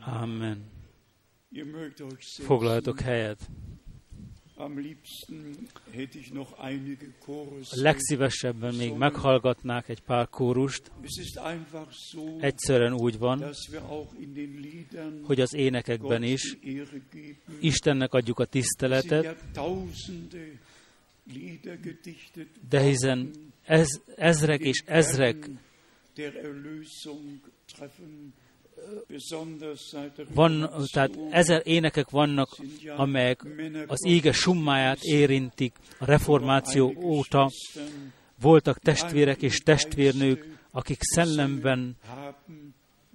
Amen. Foglaljatok helyet. Legszívesebben még meghallgatnák egy pár kórust. Egyszerűen úgy van, hogy az énekekben is. Istennek adjuk a tiszteletet, de hiszen ez, ezrek és ezrek Van, tehát ezer énekek vannak, amelyek az ége summáját érintik a reformáció óta. Voltak testvérek és testvérnők, akik szellemben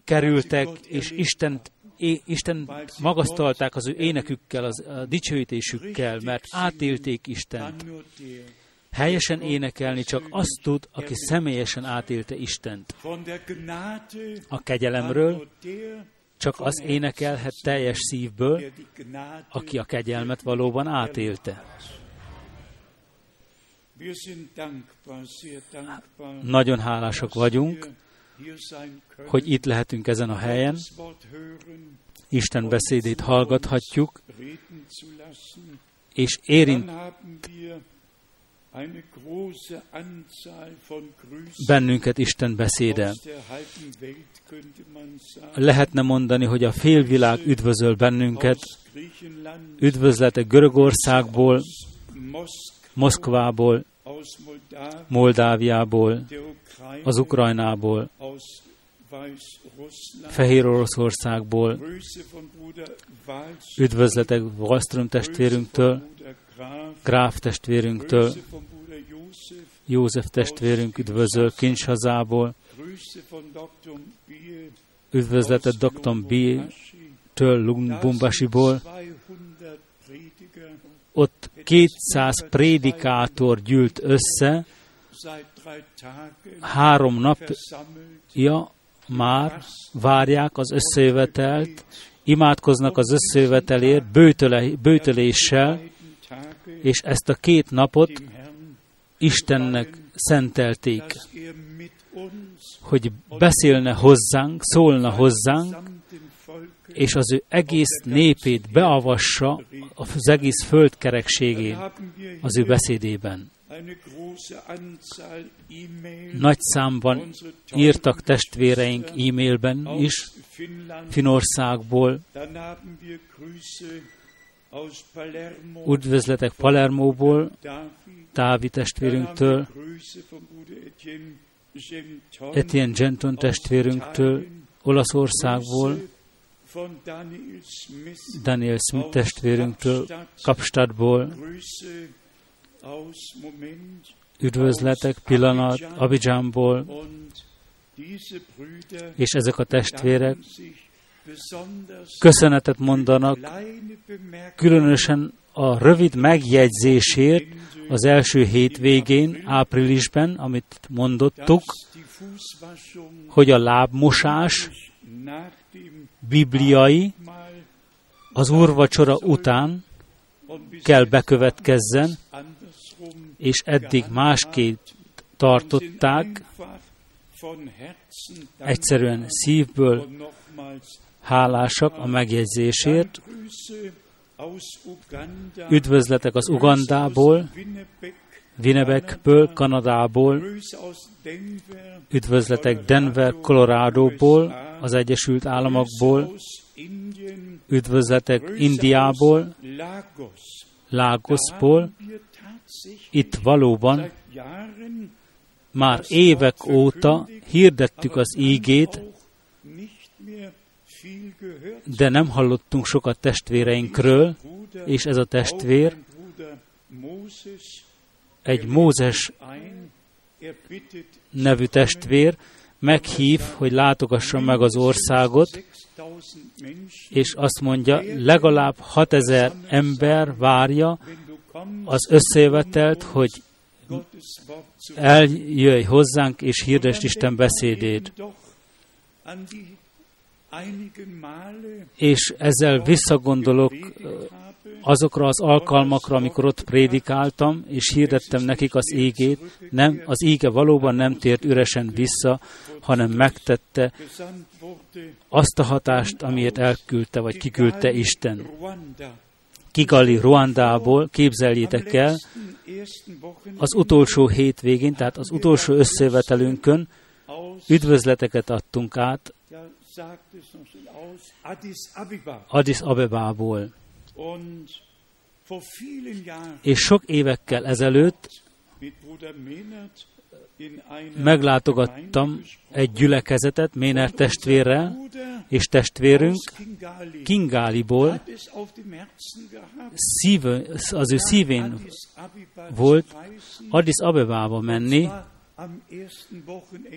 kerültek, és Istent, é, Isten magasztalták az ő énekükkel, az, a dicsőítésükkel, mert átélték Istent. Helyesen énekelni csak azt tud, aki személyesen átélte Istent. A kegyelemről csak az énekelhet teljes szívből, aki a kegyelmet valóban átélte. Nagyon hálásak vagyunk, hogy itt lehetünk ezen a helyen, Isten beszédét hallgathatjuk, és érint bennünket Isten beszéde. Lehetne mondani, hogy a félvilág üdvözöl bennünket, üdvözletek Görögországból, Moszkvából, Moldáviából, az Ukrajnából. Fehér Oroszországból, üdvözletek Wallström testvérünktől, Gráf testvérünktől, József testvérünk üdvözöl Dr. Biel, üdvözletet Dr. B-től Lumbumbasiból, 200 Prediger ott 200 prédikátor gyűlt össze, három napja már várják az összejövetelt, imádkoznak az összejövetelért bőtöle, bőtöléssel, és ezt a két napot Istennek szentelték, hogy beszélne hozzánk, szólna hozzánk, és az ő egész népét beavassa az egész föld az ő beszédében. Nagy számban írtak testvéreink e-mailben is. Finországból, üdvözletek Palermóból, Wir testvérünktől, Etienne Genton testvérünktől. Olaszországból, Daniel Smith, testvérünktől, Kapstadtból, üdvözletek pillanat Brüder és ezek a testvérek köszönetet mondanak, különösen a rövid megjegyzésért az első hétvégén, áprilisban, amit mondottuk, hogy a lábmosás bibliai az úrvacsora után kell bekövetkezzen, és eddig másképp tartották, egyszerűen szívből hálásak a megjegyzésért. Üdvözletek az Ugandából, Winnipegből, Kanadából, üdvözletek Denver, Coloradoból, az Egyesült Államokból, üdvözletek Indiából, tatsächlich Itt valóban már évek óta hirdettük az ígét, de nem hallottunk sokat testvéreinkről, és ez a testvér egy Mózes nevű testvér, meghív, hogy látogassa meg az országot, 6000 Menschen, és azt mondja, legalább 6000 ember várja az összejövetelt, hogy eljöjj hozzánk és hirdest Isten beszédét. És ezzel visszagondolok azokra az alkalmakra, amikor ott prédikáltam, és hirdettem nekik az égét, nem, az ége valóban nem tért üresen vissza, hanem megtette azt a hatást, amiért elküldte, vagy kiküldte Isten. Kigali, Ruandából, képzeljétek el, az utolsó hétvégén, tehát az utolsó összevetelünkön üdvözleteket adtunk át Addis Abebából. És sok évekkel ezelőtt meglátogattam egy gyülekezetet Méner testvérrel, és testvérünk Kingáliból szíve, az ő szívén volt Addis Abebába menni,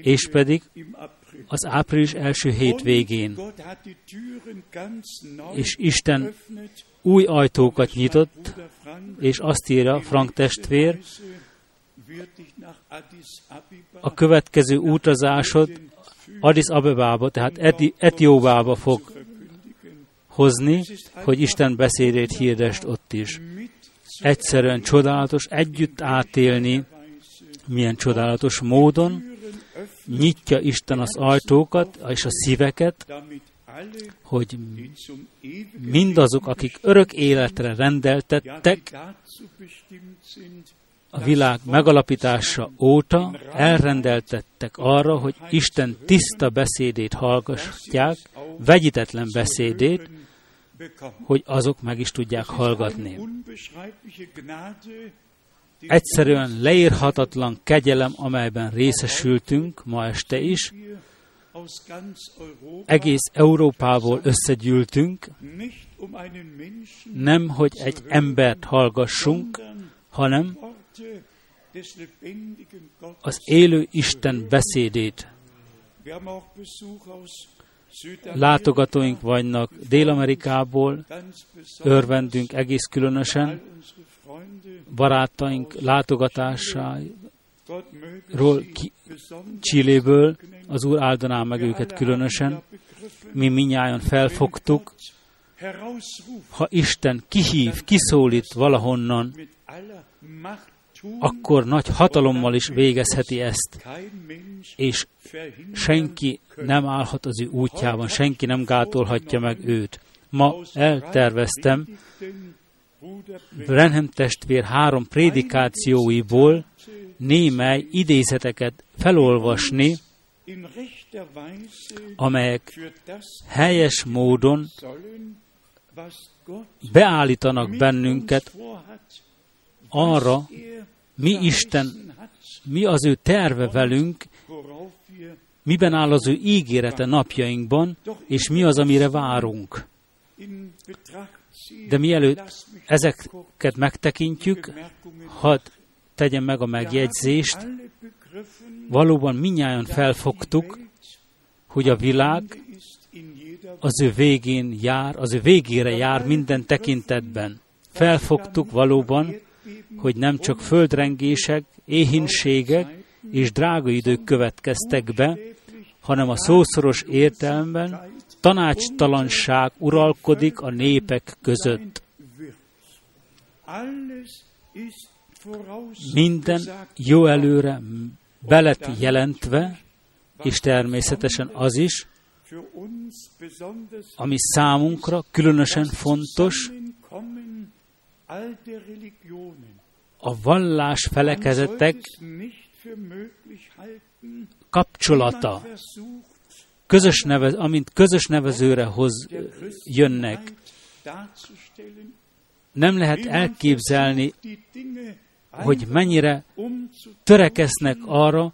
és pedig az április első hétvégén. És Isten új ajtókat nyitott, és azt írja Frank testvér, a következő utazásod Addis Abebába, tehát Eti- Etióbába fog hozni, hogy Isten beszédét hirdest ott is. Egyszerűen csodálatos együtt átélni, milyen csodálatos módon nyitja Isten az ajtókat és a szíveket, hogy mindazok, akik örök életre rendeltettek, a világ megalapítása óta elrendeltettek arra, hogy Isten tiszta beszédét hallgatják, vegyitetlen beszédét, hogy azok meg is tudják hallgatni. Egyszerűen leírhatatlan kegyelem, amelyben részesültünk ma este is, egész Európából összegyűltünk, nem, hogy egy embert hallgassunk, hanem az élő Isten beszédét. Látogatóink vannak Dél-Amerikából, örvendünk egész különösen, barátaink látogatásáról, Csilléből, az Úr áldaná meg őket különösen, mi minnyáján felfogtuk, ha Isten kihív, kiszólít valahonnan, akkor nagy hatalommal is végezheti ezt, és senki nem állhat az ő útjában, senki nem gátolhatja meg őt. Ma elterveztem Brenhem testvér három prédikációiból némely idézeteket felolvasni, amelyek helyes módon beállítanak bennünket arra, mi Isten, mi az ő terve velünk, miben áll az ő ígérete napjainkban, és mi az, amire várunk. De mielőtt ezeket megtekintjük, hadd tegyem meg a megjegyzést, valóban minnyáján felfogtuk, hogy a világ az ő végén jár, az ő végére jár minden tekintetben. Felfogtuk valóban, hogy nem csak földrengések, éhinségek és drága idők következtek be, hanem a szószoros értelemben tanácstalanság uralkodik a népek között. Minden jó előre belet jelentve, és természetesen az is, ami számunkra különösen fontos, a vallás felekezetek kapcsolata, közös nevez, amint közös nevezőre hoz jönnek. Nem lehet elképzelni, hogy mennyire törekesznek arra,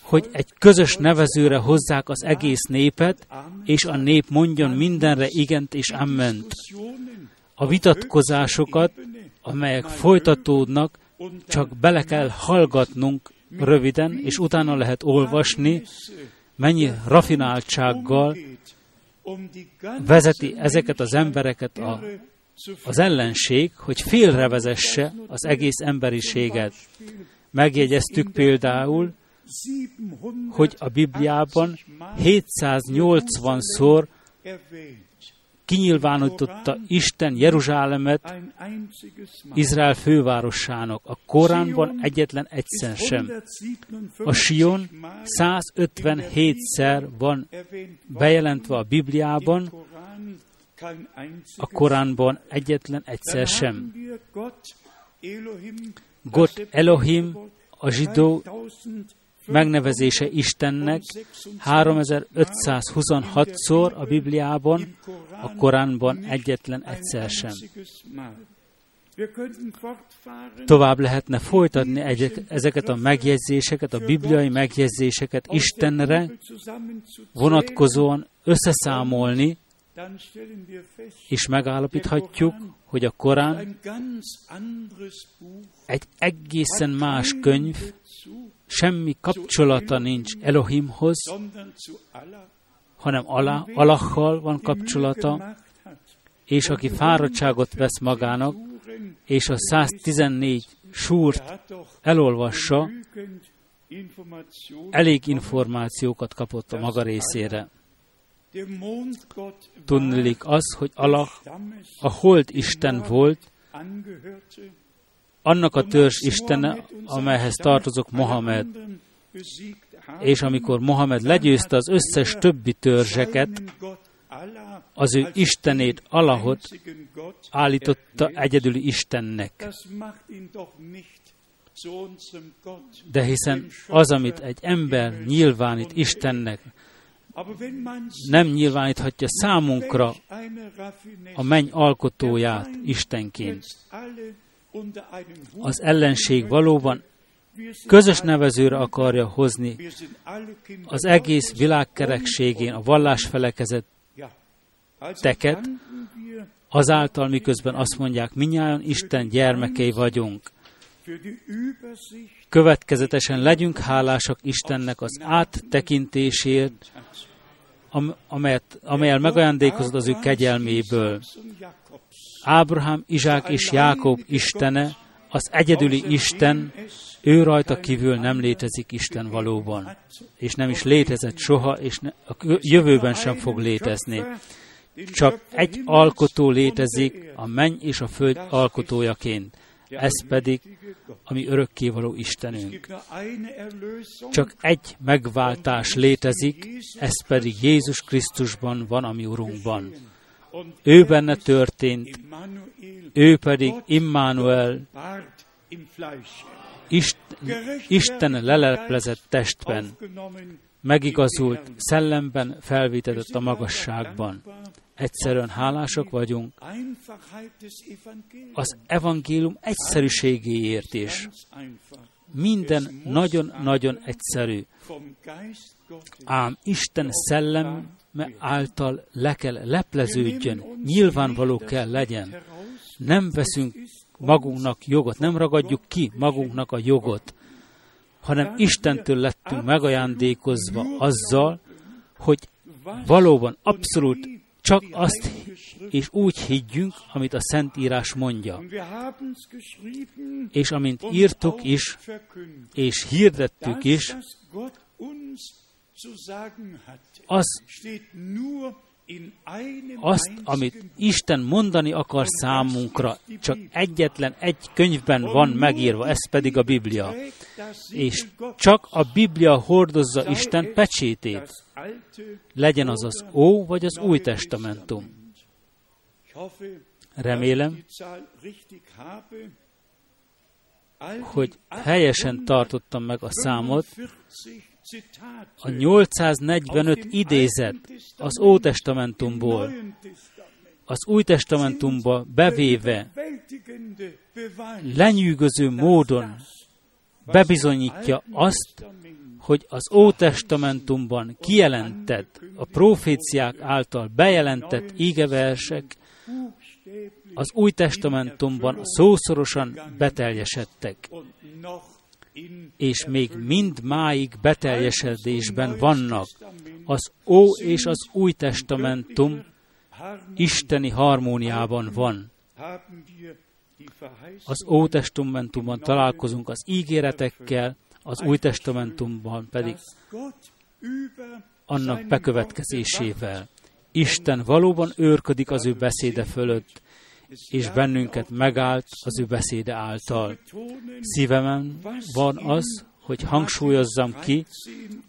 hogy egy közös nevezőre hozzák az egész népet, és a nép mondjon mindenre igent és amment. A vitatkozásokat, amelyek folytatódnak, csak bele kell hallgatnunk röviden, és utána lehet olvasni, mennyi rafináltsággal vezeti ezeket az embereket a, az ellenség, hogy félrevezesse az egész emberiséget. Megjegyeztük például hogy a Bibliában 780-szor kinyilvánította Isten Jeruzsálemet Izrael fővárosának. A Koránban egyetlen egyszer sem. A Sion 157-szer van bejelentve a Bibliában, a Koránban egyetlen egyszer sem. God Elohim, a zsidó megnevezése Istennek 3526-szor a Bibliában, a Koránban egyetlen egyszer sem. Tovább lehetne folytatni ezeket a megjegyzéseket, a bibliai megjegyzéseket Istenre vonatkozóan összeszámolni, és megállapíthatjuk, hogy a Korán egy egészen más könyv, semmi kapcsolata nincs Elohimhoz, hanem Allah, Allahhal van kapcsolata, és aki fáradtságot vesz magának, és a 114 súrt elolvassa, elég információkat kapott a maga részére. Tudnilik az, hogy Allah a hold Isten volt, annak a törzs istene, amelyhez tartozok Mohamed. És amikor Mohamed legyőzte az összes többi törzseket, az ő Istenét, Allahot állította egyedüli Istennek. De hiszen az, amit egy ember nyilvánít Istennek, nem nyilváníthatja számunkra a menny alkotóját Istenként. Az ellenség valóban közös nevezőre akarja hozni az egész világkerekségén a vallásfelekezet teket, azáltal miközben azt mondják, minnyáján Isten gyermekei vagyunk. Következetesen legyünk hálásak Istennek az áttekintésért, amelyet, amelyel megajándékozott az ő kegyelméből. Ábrahám, Izsák és Jákob Istene, az egyedüli Isten, ő rajta kívül nem létezik Isten valóban, és nem is létezett soha, és ne, a jövőben sem fog létezni. Csak egy alkotó létezik, a menny és a föld alkotójaként. Ez pedig a mi örökkévaló Istenünk. Csak egy megváltás létezik, ez pedig Jézus Krisztusban van, ami Urunkban. Ő benne történt, ő pedig Immanuel, Isten leleplezett testben, megigazult, szellemben felvétetett a magasságban. Egyszerűen hálások vagyunk az evangélium egyszerűségéért is. Minden nagyon-nagyon egyszerű. Ám Isten szellem által le kell lepleződjön, nyilvánvaló kell legyen. Nem veszünk magunknak jogot, nem ragadjuk ki magunknak a jogot, hanem Istentől lettünk megajándékozva azzal, hogy valóban abszolút csak azt és úgy higgyünk, amit a Szentírás mondja. És amint írtuk is, és hirdettük is, az, azt, amit Isten mondani akar számunkra, csak egyetlen egy könyvben van megírva, ez pedig a Biblia. És csak a Biblia hordozza Isten pecsétét. Legyen az az Ó vagy az Új Testamentum. Remélem, hogy helyesen tartottam meg a számot, a 845 idézet az Ótestamentumból, az Új Testamentumba bevéve, lenyűgöző módon bebizonyítja azt, hogy az Ótestamentumban kijelentett, a proféciák által bejelentett ígeversek az Új Testamentumban szószorosan beteljesedtek és még mind máig beteljesedésben vannak. Az Ó és az Új Testamentum isteni harmóniában van. Az Ó Testamentumban találkozunk az ígéretekkel, az Új Testamentumban pedig annak bekövetkezésével. Isten valóban őrködik az ő beszéde fölött, és bennünket megállt az ő beszéde által. Szívemen van az, hogy hangsúlyozzam ki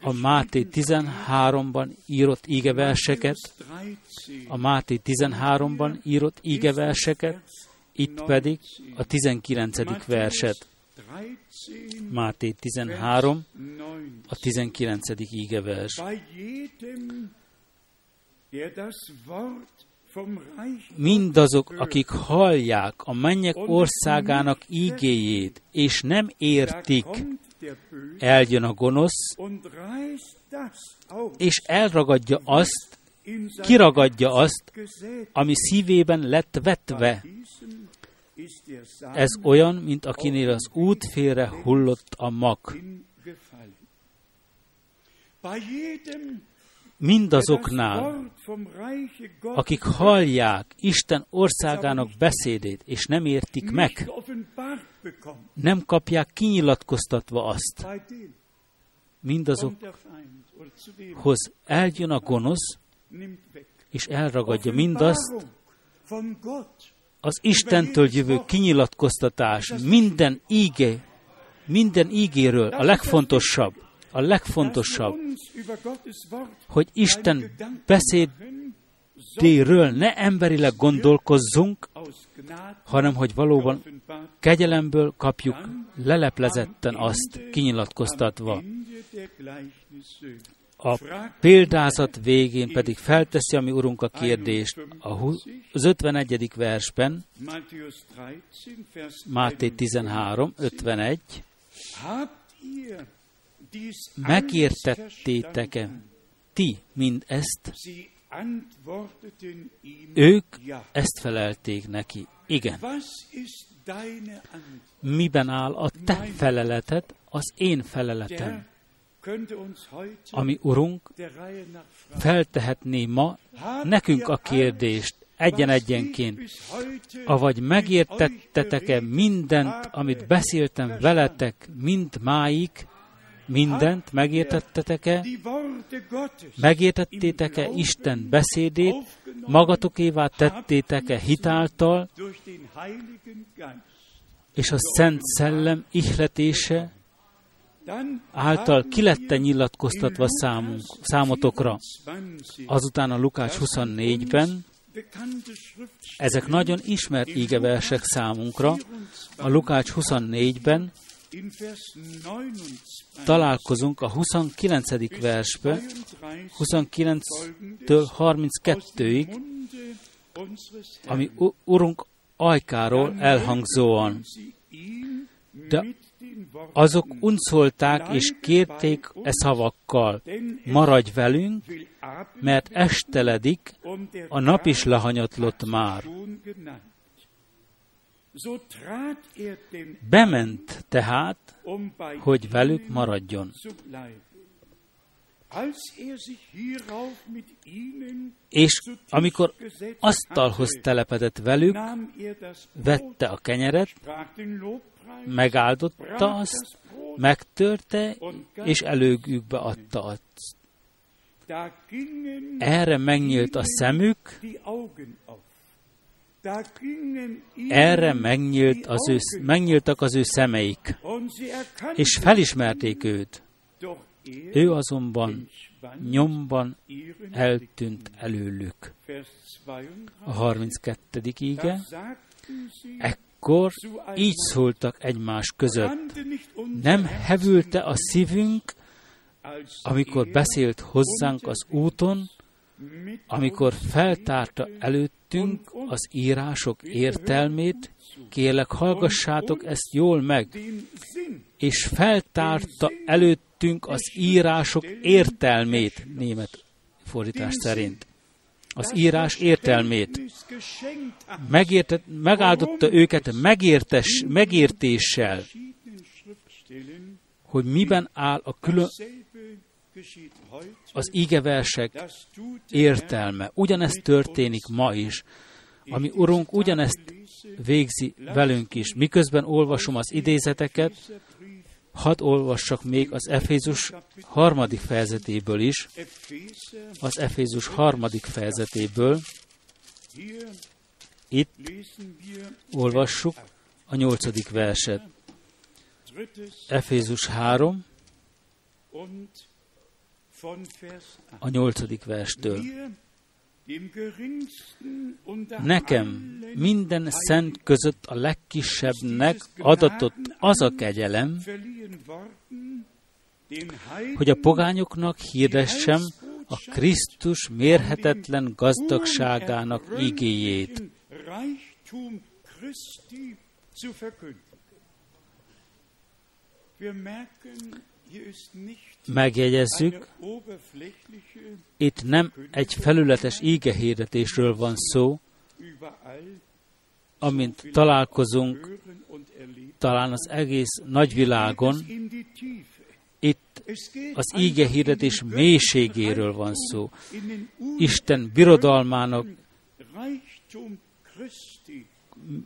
a Máté 13-ban írott ígeverseket, a Máté 13-ban írott ígeverseket, itt pedig a 19. verset. Máté 13, a 19. ígevers. Mindazok, akik hallják a mennyek országának ígéjét, és nem értik, eljön a gonosz, és elragadja azt, kiragadja azt, ami szívében lett vetve. Ez olyan, mint akinél az út félre hullott a mag. Mindazoknál, akik hallják Isten országának beszédét, és nem értik meg, nem kapják kinyilatkoztatva azt, mindazokhoz eljön a gonosz, és elragadja mindazt, az Istentől jövő kinyilatkoztatás, minden íge, minden ígéről a legfontosabb, a legfontosabb, hogy Isten beszédéről ne emberileg gondolkozzunk, hanem hogy valóban kegyelemből kapjuk leleplezetten azt kinyilatkoztatva. A példázat végén pedig felteszi a mi Urunk a kérdést az 51. versben, Máté 13, 51, megértettétek-e ti mind ezt? Ők ezt felelték neki. Igen. Miben áll a te feleleted, az én feleletem? Ami Urunk feltehetné ma nekünk a kérdést egyen-egyenként, avagy megértettetek-e mindent, amit beszéltem veletek mind máig, mindent megértettetek-e? Megértettétek-e Isten beszédét? Magatokévá tettétek-e hitáltal? És a Szent Szellem ihletése által ki lette nyilatkoztatva számunk, számotokra. Azután a Lukács 24-ben, ezek nagyon ismert ígeversek számunkra, a Lukács 24-ben találkozunk a 29. versbe, 29-től 32-ig, ami Urunk ajkáról elhangzóan. De azok uncolták és kérték e szavakkal, maradj velünk, mert esteledik, a nap is lehanyatlott már. Bement tehát, hogy velük maradjon. És amikor asztalhoz telepedett velük, vette a kenyeret, megáldotta azt, megtörte, és előgükbe adta azt. Erre megnyílt a szemük, erre megnyílt az ő, megnyíltak az ő szemeik, és felismerték őt. Ő azonban nyomban eltűnt előlük. A 32. íge. Ekkor így szóltak egymás között. Nem hevülte a szívünk, amikor beszélt hozzánk az úton, amikor feltárta előttünk az írások értelmét, kérlek, hallgassátok ezt jól meg, és feltárta előttünk az írások értelmét, német fordítás szerint. Az írás értelmét. Megértett, megáldotta őket megértes, megértéssel, hogy miben áll a külön, az ígeversek értelme. Ugyanezt történik ma is. Ami Urunk ugyanezt végzi velünk is. Miközben olvasom az idézeteket, Hadd olvassak még az Efézus harmadik fejezetéből is, az Efézus harmadik fejezetéből. Itt olvassuk a nyolcadik verset. Efézus 3, a nyolcadik verstől. Nekem minden szent között a legkisebbnek adatott az a kegyelem, hogy a pogányoknak hirdessem a Krisztus mérhetetlen gazdagságának igéjét. Megjegyezzük, itt nem egy felületes ígehirdetésről van szó, amint találkozunk talán az egész nagyvilágon, itt az íge hirdetés mélységéről van szó. Isten birodalmának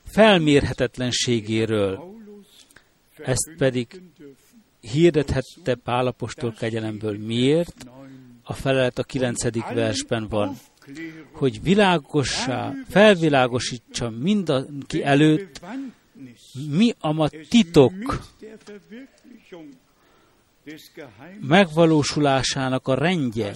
felmérhetetlenségéről. Ezt pedig hirdethette Pálapostól kegyelemből. Miért? A felelet a kilencedik versben van hogy világossá, felvilágosítsa mindenki előtt, mi a ma titok megvalósulásának a rendje,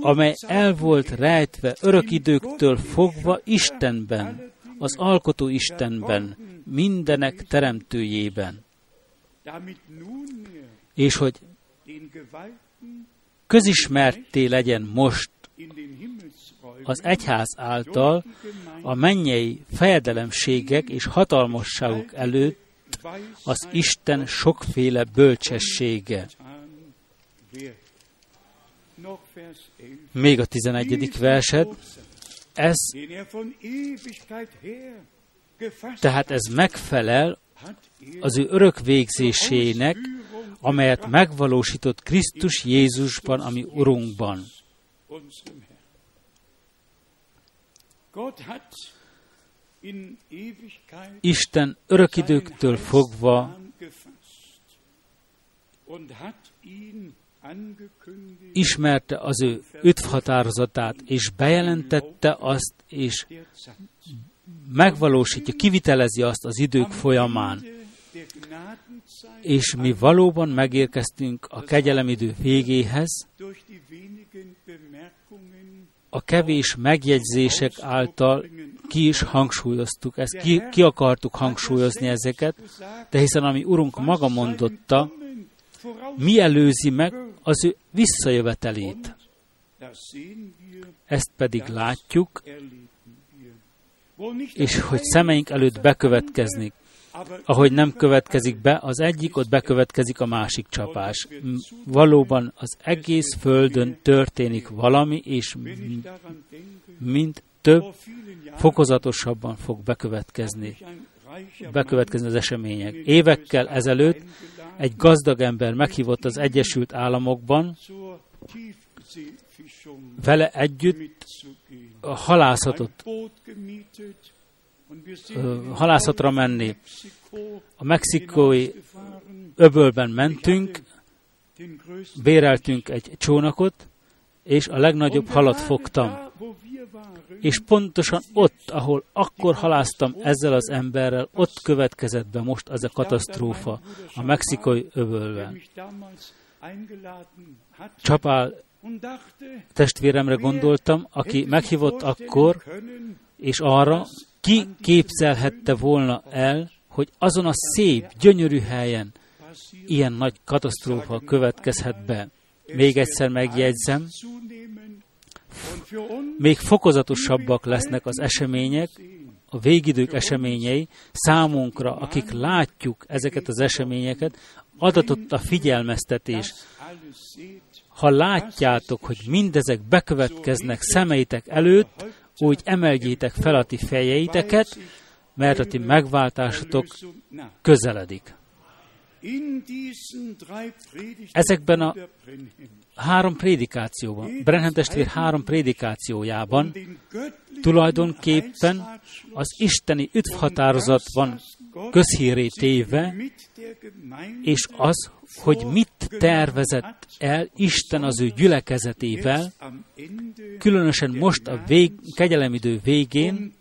amely el volt rejtve örök időktől fogva Istenben, az Alkotó Istenben, mindenek teremtőjében. És hogy közismerté legyen most az egyház által a mennyei fejedelemségek és hatalmasságok előtt az Isten sokféle bölcsessége. Még a tizenegyedik verset, ez, tehát ez megfelel az ő örök végzésének, amelyet megvalósított Krisztus Jézusban, ami Urunkban. Isten örök időktől fogva ismerte az ő üdvhatározatát, és bejelentette azt, és megvalósítja, kivitelezi azt az idők folyamán. És mi valóban megérkeztünk a kegyelemidő végéhez, a kevés megjegyzések által ki is hangsúlyoztuk, ezt ki, ki akartuk hangsúlyozni ezeket, de hiszen ami Urunk maga mondotta, mi előzi meg az ő visszajövetelét. Ezt pedig látjuk, és hogy szemeink előtt bekövetkezik. Ahogy nem következik be az egyik, ott bekövetkezik a másik csapás. Valóban az egész Földön történik valami, és mind több, fokozatosabban fog bekövetkezni, bekövetkezni az események. Évekkel ezelőtt egy gazdag ember meghívott az Egyesült Államokban, vele együtt a halászatot, halászatra menni. A mexikói öbölben mentünk, béreltünk egy csónakot, és a legnagyobb halat fogtam. És pontosan ott, ahol akkor haláztam ezzel az emberrel, ott következett be most az a katasztrófa a mexikai öbölben. Csapál testvéremre gondoltam, aki meghívott akkor, és arra, ki képzelhette volna el, hogy azon a szép, gyönyörű helyen ilyen nagy katasztrófa következhet be. Még egyszer megjegyzem, még fokozatosabbak lesznek az események, a végidők eseményei. Számunkra, akik látjuk ezeket az eseményeket, adatott a figyelmeztetés. Ha látjátok, hogy mindezek bekövetkeznek szemeitek előtt, úgy emeljétek fel a ti fejeiteket, mert a ti megváltásotok közeledik. Ezekben a három prédikációban, Brenhem testvér három prédikációjában tulajdonképpen az isteni üdvhatározat van közhíré téve, és az, hogy mit tervezett el Isten az ő gyülekezetével, különösen most a vég, kegyelemidő végén,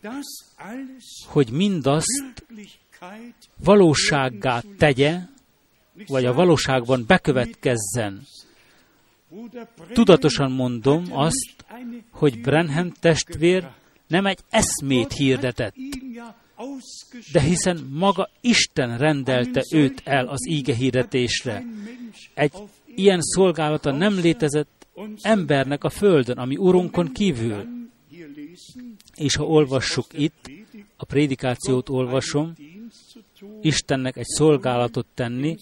hogy mindazt valósággá tegye, vagy a valóságban bekövetkezzen. Tudatosan mondom azt, hogy Brenham testvér nem egy eszmét hirdetett, de hiszen maga Isten rendelte őt el az íge hirdetésre. Egy ilyen szolgálata nem létezett embernek a földön, ami Urunkon kívül. És ha olvassuk itt, a prédikációt olvasom, Istennek egy szolgálatot tenni,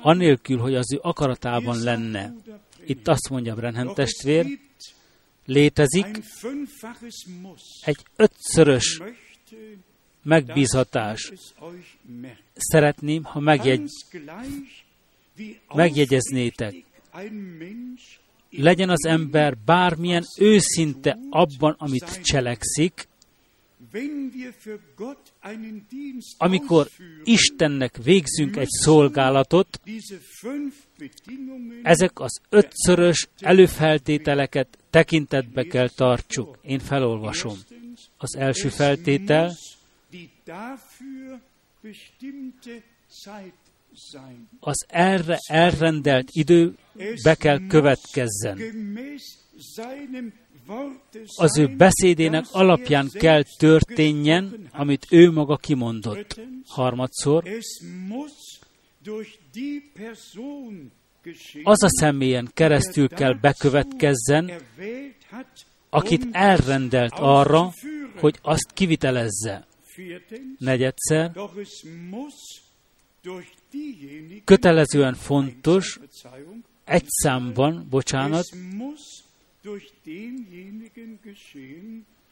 anélkül, hogy az ő akaratában lenne. Itt azt mondja Brenhem testvér, létezik egy ötszörös megbízhatás. Szeretném, ha megjegy, megjegyeznétek. Legyen az ember bármilyen őszinte abban, amit cselekszik, amikor Istennek végzünk egy szolgálatot, ezek az ötszörös előfeltételeket tekintetbe kell tartsuk. Én felolvasom. Az első feltétel, az erre elrendelt idő be kell következzen. Az ő beszédének alapján kell történjen, amit ő maga kimondott. Harmadszor, az a személyen keresztül kell bekövetkezzen, akit elrendelt arra, hogy azt kivitelezze. Negyedszer, kötelezően fontos, egy számban, bocsánat,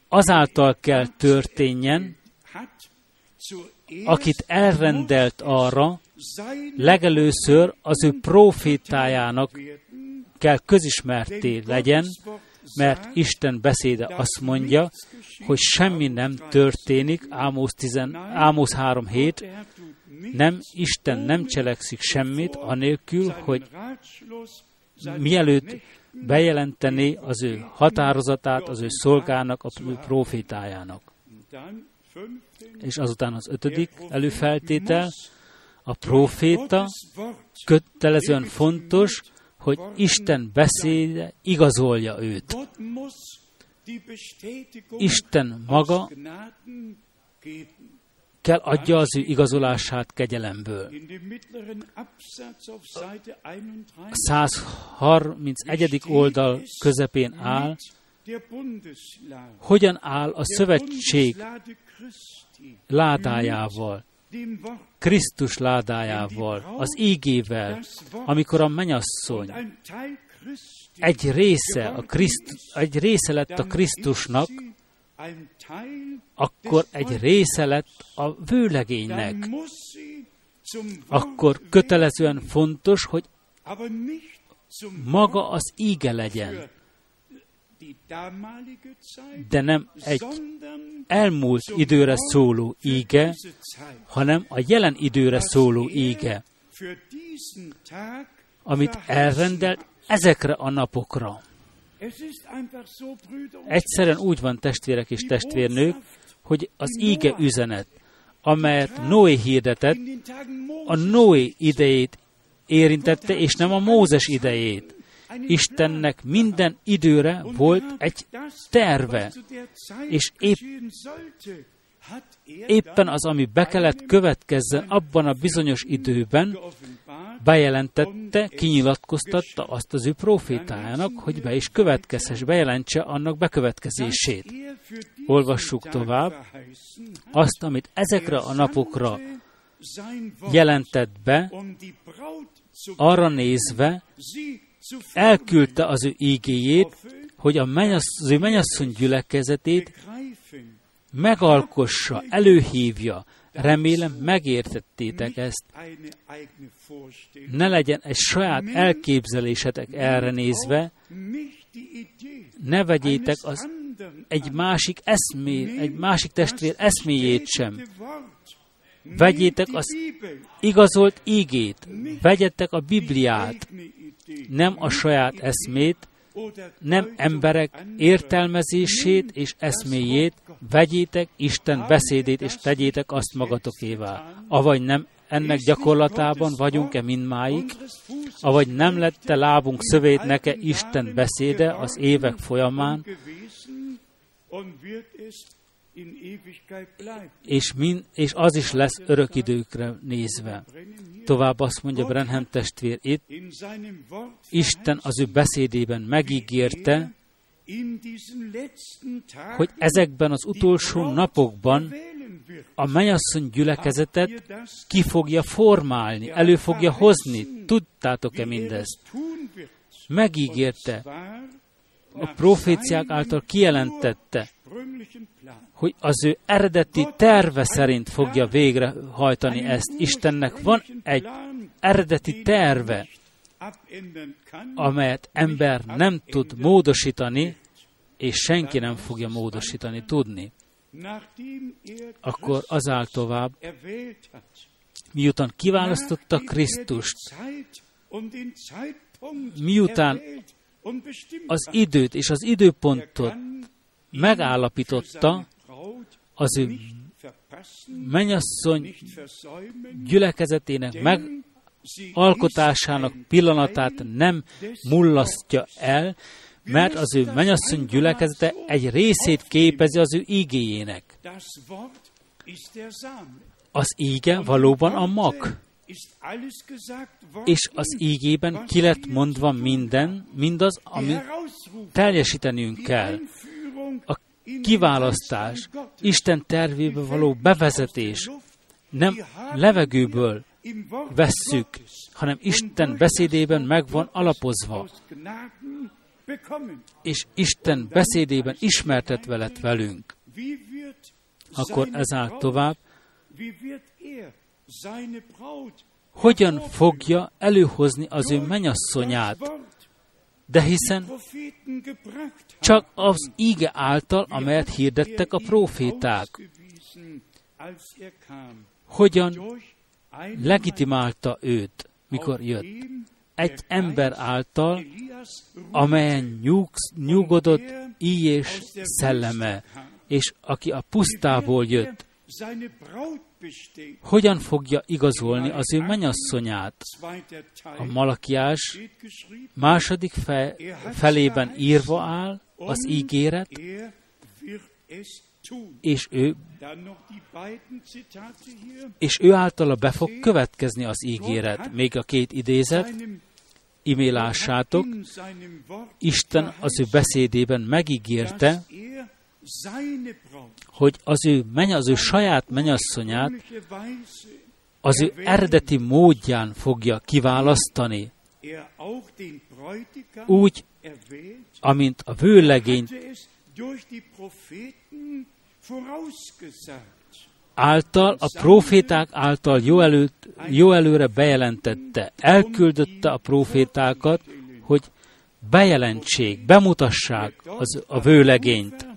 azáltal kell történjen, akit elrendelt arra, legelőször az ő profétájának kell közismerté legyen, mert Isten beszéde azt mondja, hogy semmi nem történik, Ámos, 10, Ámos 3.7, nem, Isten nem cselekszik semmit, anélkül, hogy mielőtt bejelenteni az ő határozatát az ő szolgának, a profétájának. És azután az ötödik előfeltétel, a proféta kötelezően fontos, hogy Isten beszéde igazolja őt. Isten maga kell adja az ő igazolását kegyelemből. A 131. oldal közepén áll, hogyan áll a szövetség ládájával, Krisztus ládájával, az ígével, amikor a menyasszony egy része, a Kriszt, egy része lett a Krisztusnak, akkor egy része lett a vőlegénynek. Akkor kötelezően fontos, hogy maga az íge legyen. De nem egy elmúlt időre szóló íge, hanem a jelen időre szóló íge, amit elrendelt ezekre a napokra. Egyszerűen úgy van testvérek és testvérnők, hogy az íge üzenet, amelyet Noé hirdetett, a Noé idejét érintette, és nem a Mózes idejét. Istennek minden időre volt egy terve, és épp, éppen az, ami be kellett következzen abban a bizonyos időben, bejelentette, kinyilatkoztatta azt az ő profétájának, hogy be is következhess, bejelentse annak bekövetkezését. Olvassuk tovább azt, amit ezekre a napokra jelentett be, arra nézve, elküldte az ő ígéjét, hogy a mennyasz, az ő mennyasszony gyülekezetét megalkossa, előhívja. Remélem megértettétek ezt. Ne legyen egy saját elképzelésetek erre nézve, ne vegyétek az egy másik eszmé, egy másik testvér eszméjét sem. Vegyétek az igazolt ígét, vegyetek a Bibliát, nem a saját eszmét, nem emberek értelmezését és eszméjét, vegyétek Isten beszédét, és tegyétek azt magatokévá. Avagy nem ennek gyakorlatában vagyunk-e mindmáig, avagy nem lette lábunk szövét neke Isten beszéde az évek folyamán, és, min, és az is lesz örök időkre nézve. Tovább azt mondja Brenhem testvér itt, Isten az ő beszédében megígérte, hogy ezekben az utolsó napokban a mennyasszony gyülekezetet ki fogja formálni, elő fogja hozni. Tudtátok-e mindezt? Megígérte, a proféciák által kijelentette, hogy az ő eredeti terve szerint fogja végrehajtani ezt. Istennek van egy eredeti terve, amelyet ember nem tud módosítani, és senki nem fogja módosítani tudni. Akkor azál tovább, miután kiválasztotta Krisztust, miután az időt és az időpontot megállapította, az ő menyasszony gyülekezetének megalkotásának pillanatát nem mullasztja el, mert az ő menyasszony gyülekezete egy részét képezi az ő ígéjének. Az íge valóban a mag. És az ígében ki lett mondva minden, mindaz, ami teljesítenünk kell. A kiválasztás, Isten tervébe való bevezetés nem levegőből vesszük, hanem Isten beszédében megvan alapozva. És Isten beszédében ismertetve lett velünk, akkor ez áll tovább, hogyan fogja előhozni az ő menyasszonyát, de hiszen csak az íge által, amelyet hirdettek a proféták, hogyan legitimálta őt, mikor jött? Egy ember által, amelyen nyugsz, nyugodott és szelleme, és aki a pusztából jött, hogyan fogja igazolni az ő menyasszonyát? A Malakiás második fe, felében írva áll az ígéret, és ő, és ő általa be fog következni az ígéret. Még a két idézet, imé lássátok, Isten az ő beszédében megígérte, hogy az ő, meny, az ő saját menyasszonyát az ő eredeti módján fogja kiválasztani, úgy, amint a vőlegényt által, a proféták által jó, előtt, jó előre bejelentette, elküldötte a profétákat, hogy bejelentsék, bemutassák az, a vőlegényt.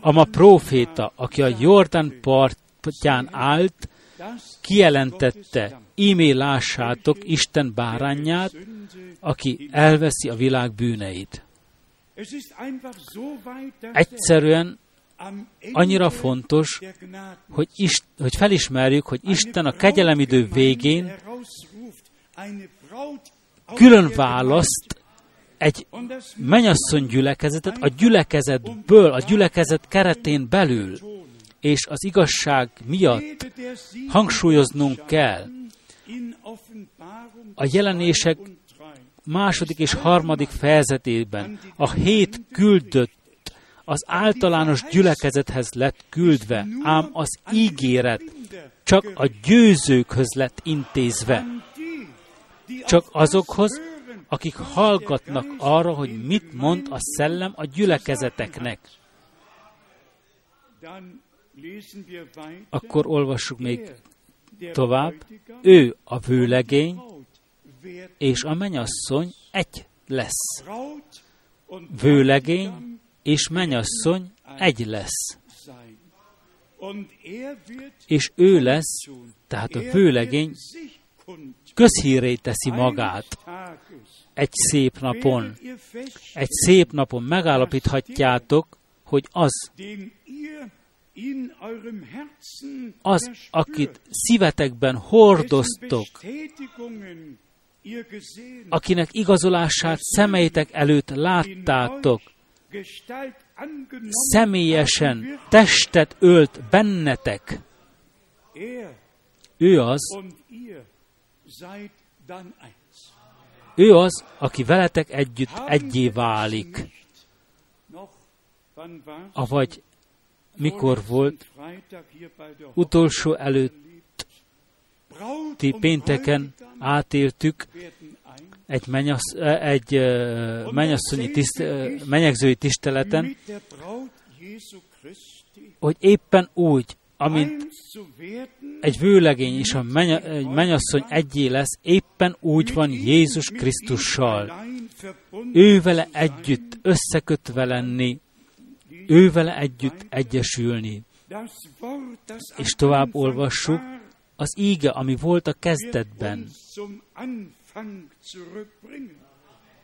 Ama proféta, aki a Jordán partján állt, kijelentette, ímé lássátok Isten bárányát, aki elveszi a világ bűneit. Egyszerűen annyira fontos, hogy, ist, hogy felismerjük, hogy Isten a kegyelemidő végén külön választ egy menyasszony gyülekezetet a gyülekezetből, a gyülekezet keretén belül, és az igazság miatt hangsúlyoznunk kell a jelenések második és harmadik fejezetében a hét küldött az általános gyülekezethez lett küldve, ám az ígéret csak a győzőkhöz lett intézve. Csak azokhoz, akik hallgatnak arra, hogy mit mond a szellem a gyülekezeteknek. Akkor olvassuk még tovább. Ő a vőlegény, és a menyasszony egy lesz. Vőlegény és menyasszony egy lesz. és ő lesz, tehát a vőlegény közhíré teszi magát egy szép napon. Egy szép napon megállapíthatjátok, hogy az, az, akit szívetekben hordoztok, akinek igazolását szemeitek előtt láttátok, személyesen testet ölt bennetek, ő az, ő az, aki veletek együtt egyé válik. Avagy mikor volt utolsó előtti pénteken átéltük egy, menyasz, egy menyasszonyi tiszt, menyegzői tiszteleten, hogy éppen úgy, amint egy vőlegény és a menyasszony egyé lesz, éppen úgy van Jézus Krisztussal. Ő vele együtt összekötve lenni, vele együtt egyesülni. És tovább olvassuk, az íge, ami volt a kezdetben.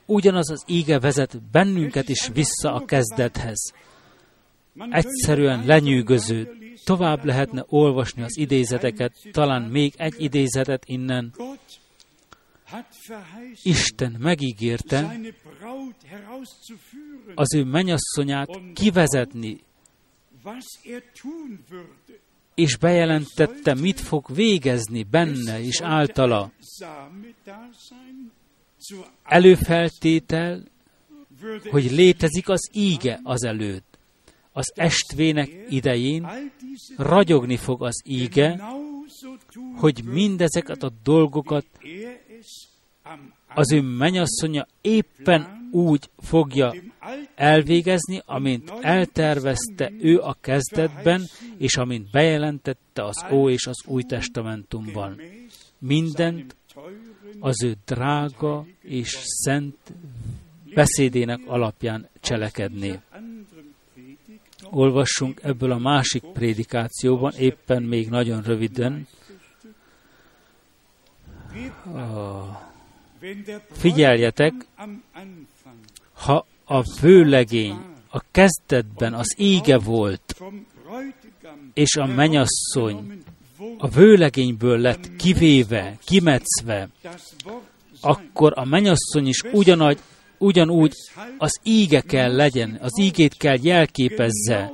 Ugyanaz az íge vezet bennünket is vissza a kezdethez. Egyszerűen lenyűgöző. Tovább lehetne olvasni az idézeteket, talán még egy idézetet innen. Isten megígérte az ő menyasszonyát kivezetni, és bejelentette, mit fog végezni benne és általa. Előfeltétel, hogy létezik az íge az előtt. Az estvének idején ragyogni fog az íge, hogy mindezeket a dolgokat az ő menyasszonya éppen úgy fogja elvégezni, amint eltervezte ő a kezdetben, és amint bejelentette az Ó és az Új Testamentumban. Mindent az ő drága és szent beszédének alapján cselekedni. Olvassunk ebből a másik prédikációban, éppen még nagyon röviden. Figyeljetek, ha a vőlegény a kezdetben az ége volt, és a menyasszony a vőlegényből lett kivéve, kimetszve, akkor a menyasszony is ugyanagy, ugyanúgy az íge kell legyen, az ígét kell jelképezze.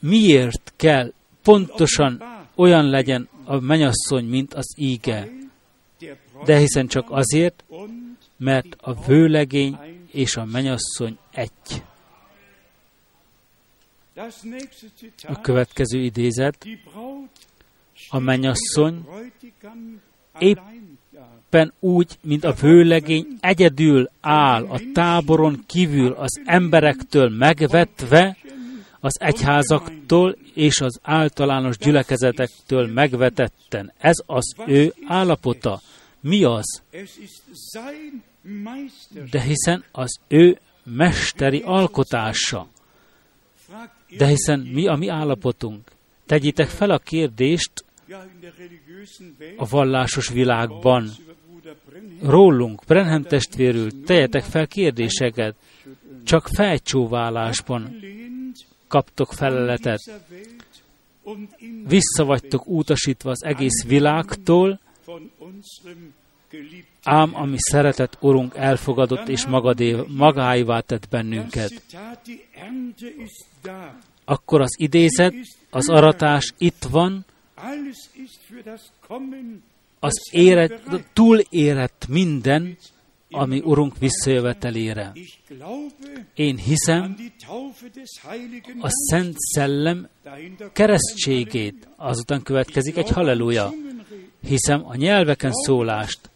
Miért kell pontosan olyan legyen a menyasszony, mint az íge? De hiszen csak azért, mert a vőlegény és a menyasszony egy. A következő idézet, a menyasszony éppen úgy, mint a vőlegény egyedül áll a táboron kívül az emberektől megvetve, az egyházaktól és az általános gyülekezetektől megvetetten. Ez az ő állapota. Mi az? De hiszen az ő mesteri alkotása. De hiszen mi a mi állapotunk? Tegyétek fel a kérdést a vallásos világban. Rólunk, Brenham testvérül, tejetek fel kérdéseket. Csak fejcsóválásban kaptok feleletet. Visszavagytok utasítva az egész világtól, ám ami szeretett Urunk elfogadott és magadé, magáivá tett bennünket. Akkor az idézet, az aratás itt van, az éret, túlérett minden, ami Urunk visszajövetelére. Én hiszem a Szent Szellem keresztségét, azután következik egy halleluja. Hiszem a nyelveken szólást,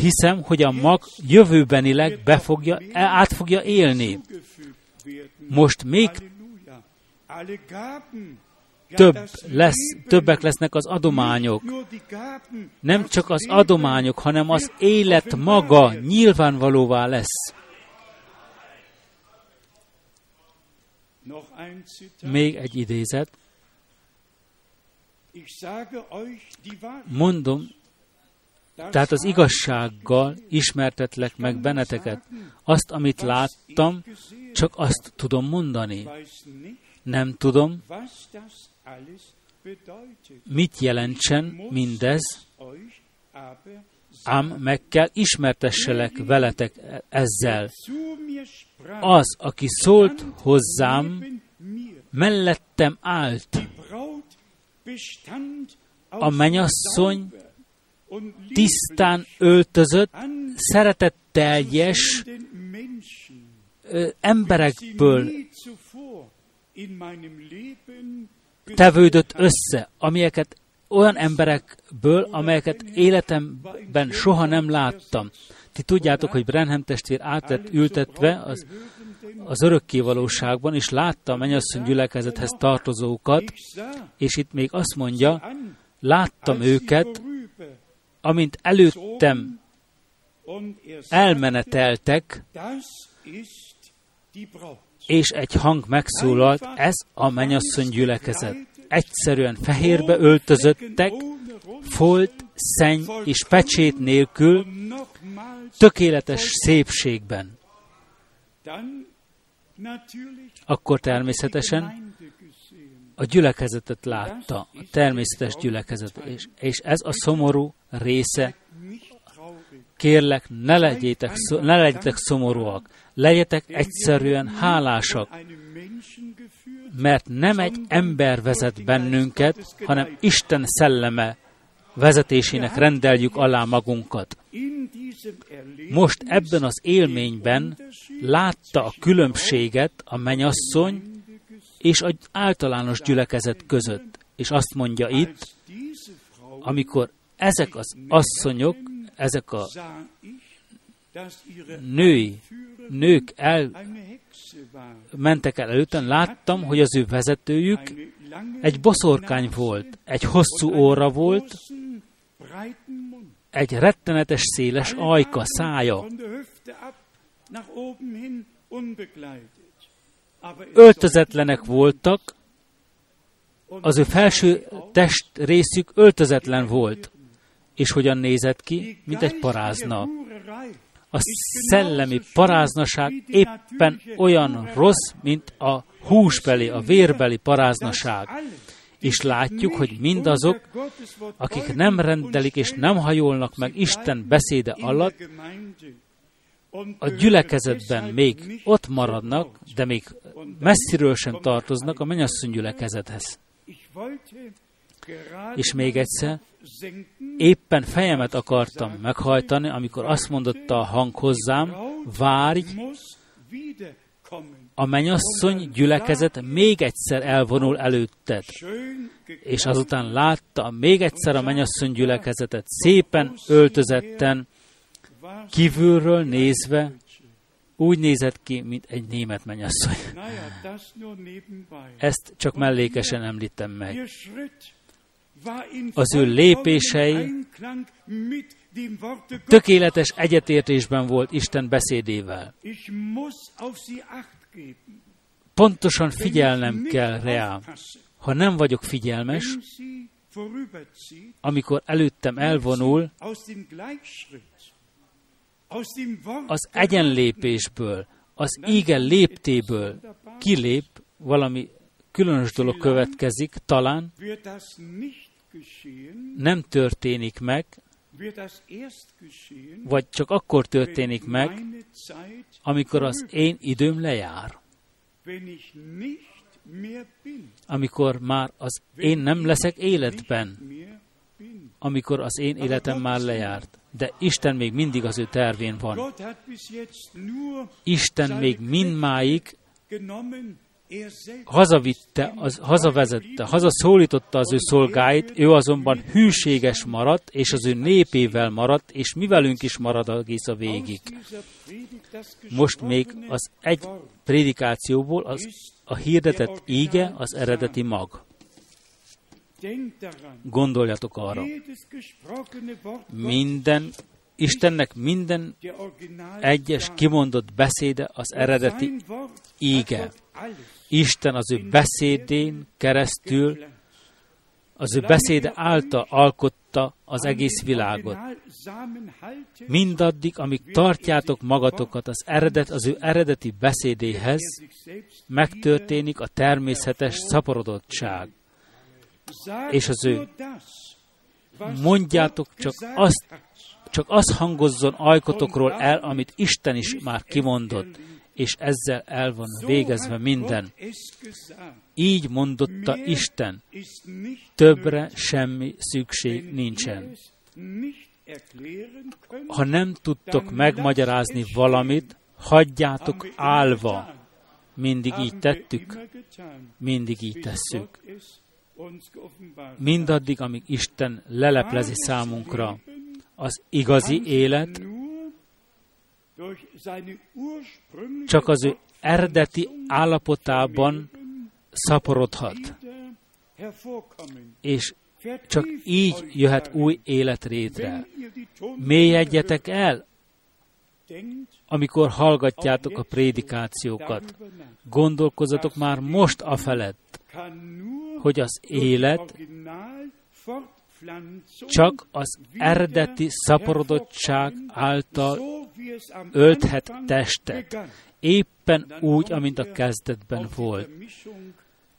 hiszem, hogy a mag jövőbenileg be fogja, át fogja élni. Most még több lesz, többek lesznek az adományok. Nem csak az adományok, hanem az élet maga nyilvánvalóvá lesz. Még egy idézet. Mondom, tehát az igazsággal ismertetlek meg benneteket. Azt, amit láttam, csak azt tudom mondani. Nem tudom, mit jelentsen mindez, ám meg kell ismertesselek veletek ezzel. Az, aki szólt hozzám, mellettem állt. A menyasszony tisztán öltözött, szeretetteljes emberekből tevődött össze, amelyeket olyan emberekből, amelyeket életemben soha nem láttam. Ti tudjátok, hogy Brenham testvér átett ültetve az, az örökké valóságban, és látta a mennyasszony gyülekezethez tartozókat, és itt még azt mondja, láttam őket, amint előttem elmeneteltek, és egy hang megszólalt, ez a mennyasszony gyülekezet. Egyszerűen fehérbe öltözöttek, folt, szenny és pecsét nélkül, tökéletes szépségben. Akkor természetesen a gyülekezetet látta, a természetes gyülekezet, és, és ez a szomorú része. Kérlek, ne legyetek, ne legyetek szomorúak, legyetek egyszerűen hálásak, mert nem egy ember vezet bennünket, hanem Isten szelleme vezetésének rendeljük alá magunkat. Most ebben az élményben látta a különbséget a menyasszony és az általános gyülekezet között. És azt mondja itt, amikor ezek az asszonyok, ezek a női, nők el mentek el előtten, láttam, hogy az ő vezetőjük egy boszorkány volt, egy hosszú óra volt, egy rettenetes széles ajka, szája. Öltözetlenek voltak, az ő felső test részük öltözetlen volt. És hogyan nézett ki? Mint egy parázna. A szellemi paráznaság éppen olyan rossz, mint a húsbeli, a vérbeli paráznaság. És látjuk, hogy mindazok, akik nem rendelik és nem hajolnak meg Isten beszéde alatt, a gyülekezetben még ott maradnak, de még messziről sem tartoznak a mennyasszony gyülekezethez. És még egyszer, éppen fejemet akartam meghajtani, amikor azt mondotta a hang hozzám, várj, a mennyasszony gyülekezet még egyszer elvonul előtted. És azután látta még egyszer a mennyasszony gyülekezetet szépen öltözetten, kívülről nézve, úgy nézett ki, mint egy német mennyasszony. Ezt csak mellékesen említem meg. Az ő lépései tökéletes egyetértésben volt Isten beszédével. Pontosan figyelnem kell rá. Ha nem vagyok figyelmes, amikor előttem elvonul, az egyenlépésből, az ígen léptéből kilép, valami különös dolog következik, talán nem történik meg, vagy csak akkor történik meg, amikor az én időm lejár. Amikor már az én nem leszek életben, amikor az én életem már lejárt. De Isten még mindig az ő tervén van. Isten még mindmáig hazavitte, az, hazavezette, hazaszólította az ő szolgáit, ő azonban hűséges maradt, és az ő népével maradt, és mi velünk is marad egész a végig. Most még az egy prédikációból az, a hirdetett íge az eredeti mag. Gondoljatok arra, minden Istennek minden egyes kimondott beszéde az eredeti íge. Isten az ő beszédén keresztül, az ő beszéde által alkotta az egész világot. Mindaddig, amíg tartjátok magatokat az, eredet, az ő eredeti beszédéhez, megtörténik a természetes szaporodottság. És az ő mondjátok csak azt, csak az hangozzon ajkotokról el, amit Isten is már kimondott, és ezzel el van végezve minden. Így mondotta Isten, többre semmi szükség nincsen. Ha nem tudtok megmagyarázni valamit, hagyjátok állva. Mindig így tettük, mindig így tesszük. Mindaddig, amíg Isten leleplezi számunkra az igazi élet, csak az ő eredeti állapotában szaporodhat. És csak így jöhet új élet rétre. Mélyedjetek el, amikor hallgatjátok a prédikációkat. Gondolkozzatok már most a felett, hogy az élet csak az eredeti szaporodottság által ölthet testet, éppen úgy, amint a kezdetben volt.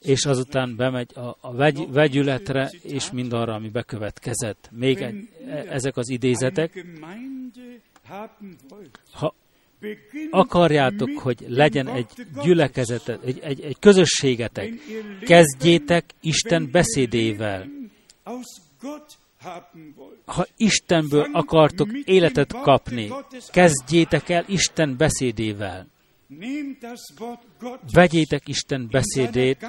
És azután bemegy a, a vegy, vegyületre, és mindarra, ami bekövetkezett. Még egy, e, ezek az idézetek. Ha akarjátok, hogy legyen egy gyülekezetet, egy, egy, egy közösségetek, kezdjétek Isten beszédével. Ha Istenből akartok életet kapni, kezdjétek el Isten beszédével. Vegyétek Isten beszédét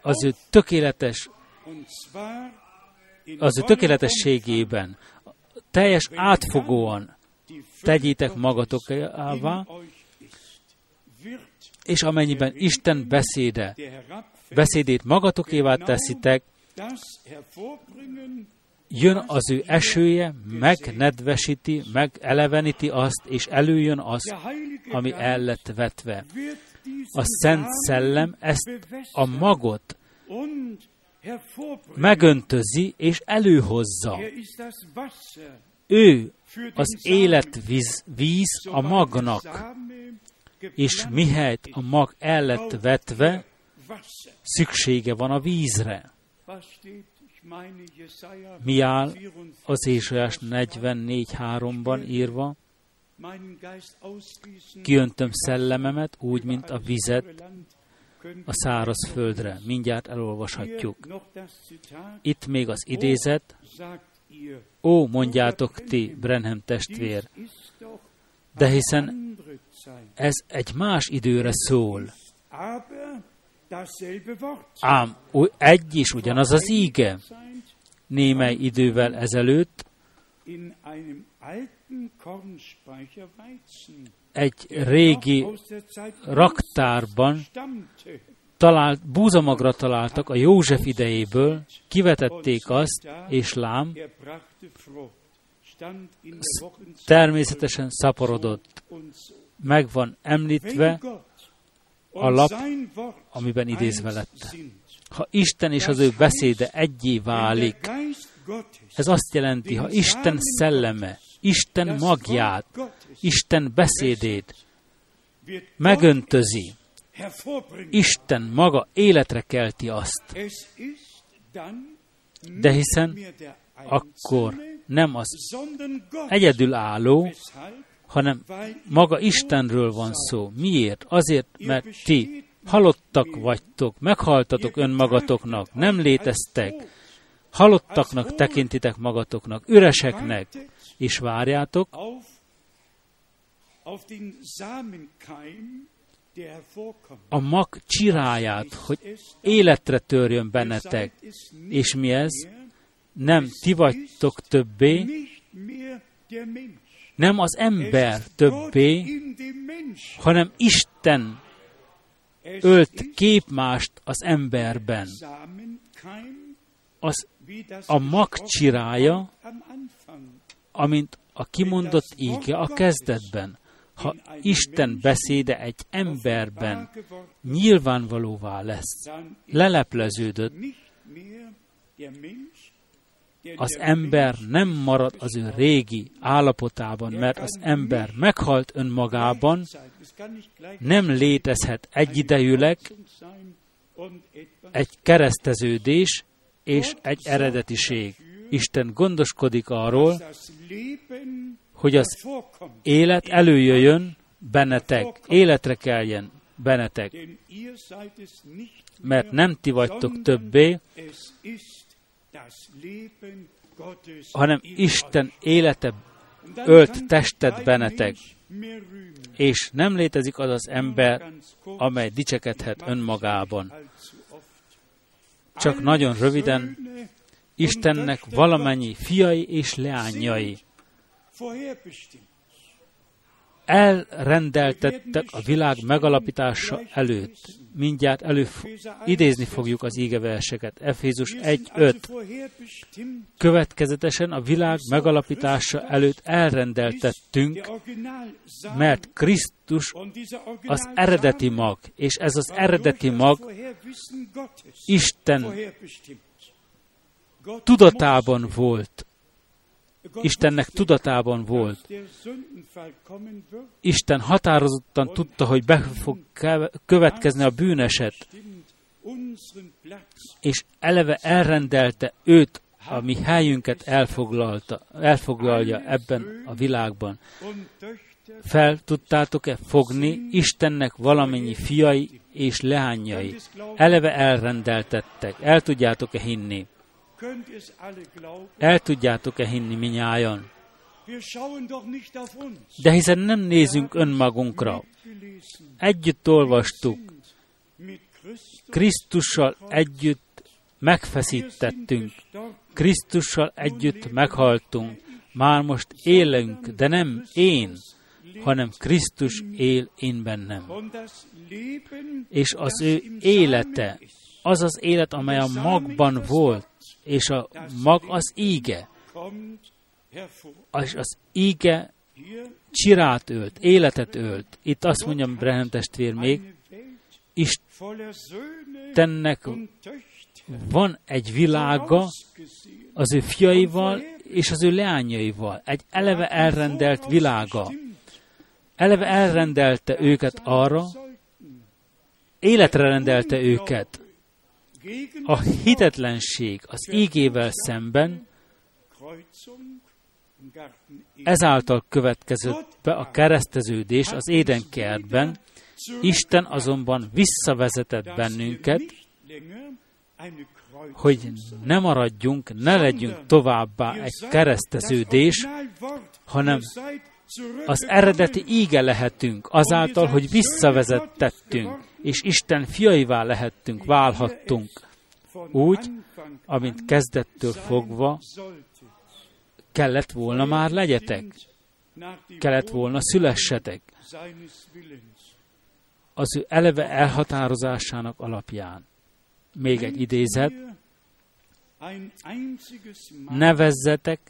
az ő tökéletes, az ő tökéletességében, teljes átfogóan tegyétek magatokévá, és amennyiben Isten beszéde, beszédét magatokévá teszitek, jön az ő esője, megnedvesíti, megeleveníti azt, és előjön az, ami el lett vetve. A Szent Szellem ezt a magot megöntözi és előhozza. Ő az életvíz víz a magnak, és mihelyt a mag el lett vetve, szüksége van a vízre. Mi áll az Ézsajás 44.3-ban írva? Kiöntöm szellememet úgy, mint a vizet a száraz földre. Mindjárt elolvashatjuk. Itt még az idézet. Ó, mondjátok ti, Brenhem testvér, de hiszen ez egy más időre szól. Ám egy is ugyanaz az íge. Némely idővel ezelőtt egy régi raktárban talált, búzamagra találtak a József idejéből, kivetették azt, és lám, természetesen szaporodott. Meg van említve, a lap, amiben idézve lett. Ha Isten és az ő beszéde egyé válik, ez azt jelenti, ha Isten szelleme, Isten magját, Isten beszédét megöntözi, Isten maga életre kelti azt. De hiszen akkor nem az egyedülálló, hanem maga Istenről van szó. Miért? Azért, mert ti halottak vagytok, meghaltatok önmagatoknak, nem léteztek, halottaknak tekintitek magatoknak, üreseknek, és várjátok a mag csiráját, hogy életre törjön bennetek. És mi ez? Nem ti vagytok többé, nem az ember többé, hanem Isten ölt képmást az emberben. Az a magcsirája, amint a kimondott íge a kezdetben, ha Isten beszéde egy emberben nyilvánvalóvá lesz, lelepleződött, az ember nem marad az ő régi állapotában, mert az ember meghalt önmagában, nem létezhet egyidejűleg egy kereszteződés és egy eredetiség. Isten gondoskodik arról, hogy az élet előjöjjön bennetek, életre keljen bennetek, mert nem ti vagytok többé, hanem Isten élete ölt testet bennetek, és nem létezik az az ember, amely dicsekedhet önmagában. Csak nagyon röviden, Istennek valamennyi fiai és leányai elrendeltettek a világ megalapítása előtt. Mindjárt elő idézni fogjuk az ígeverseket. Efézus 1.5. Következetesen a világ megalapítása előtt elrendeltettünk, mert Krisztus az eredeti mag, és ez az eredeti mag Isten tudatában volt Istennek tudatában volt. Isten határozottan tudta, hogy be fog következni a bűneset, és eleve elrendelte őt, a mi helyünket elfoglalta, elfoglalja ebben a világban. Fel tudtátok-e fogni Istennek valamennyi fiai és leányai? Eleve elrendeltettek. El tudjátok-e hinni? El tudjátok-e hinni minnyájan? De hiszen nem nézünk önmagunkra. Együtt olvastuk. Krisztussal együtt megfeszítettünk. Krisztussal együtt meghaltunk. Már most élünk, de nem én, hanem Krisztus él én bennem. És az ő élete, az az élet, amely a magban volt, és a mag az íge. És az íge csirát ölt, életet ölt. Itt azt mondjam, Brehem testvér még, Istennek van egy világa az ő fiaival és az ő leányaival. Egy eleve elrendelt világa. Eleve elrendelte őket arra, életre rendelte őket a hitetlenség az ígével szemben ezáltal következett be a kereszteződés az édenkertben, Isten azonban visszavezetett bennünket, hogy ne maradjunk, ne legyünk továbbá egy kereszteződés, hanem az eredeti íge lehetünk, azáltal, hogy visszavezettettünk, és Isten fiaivá lehettünk, válhattunk, úgy, amint kezdettől fogva kellett volna már legyetek, kellett volna szülessetek, az ő eleve elhatározásának alapján. Még egy idézet, nevezzetek,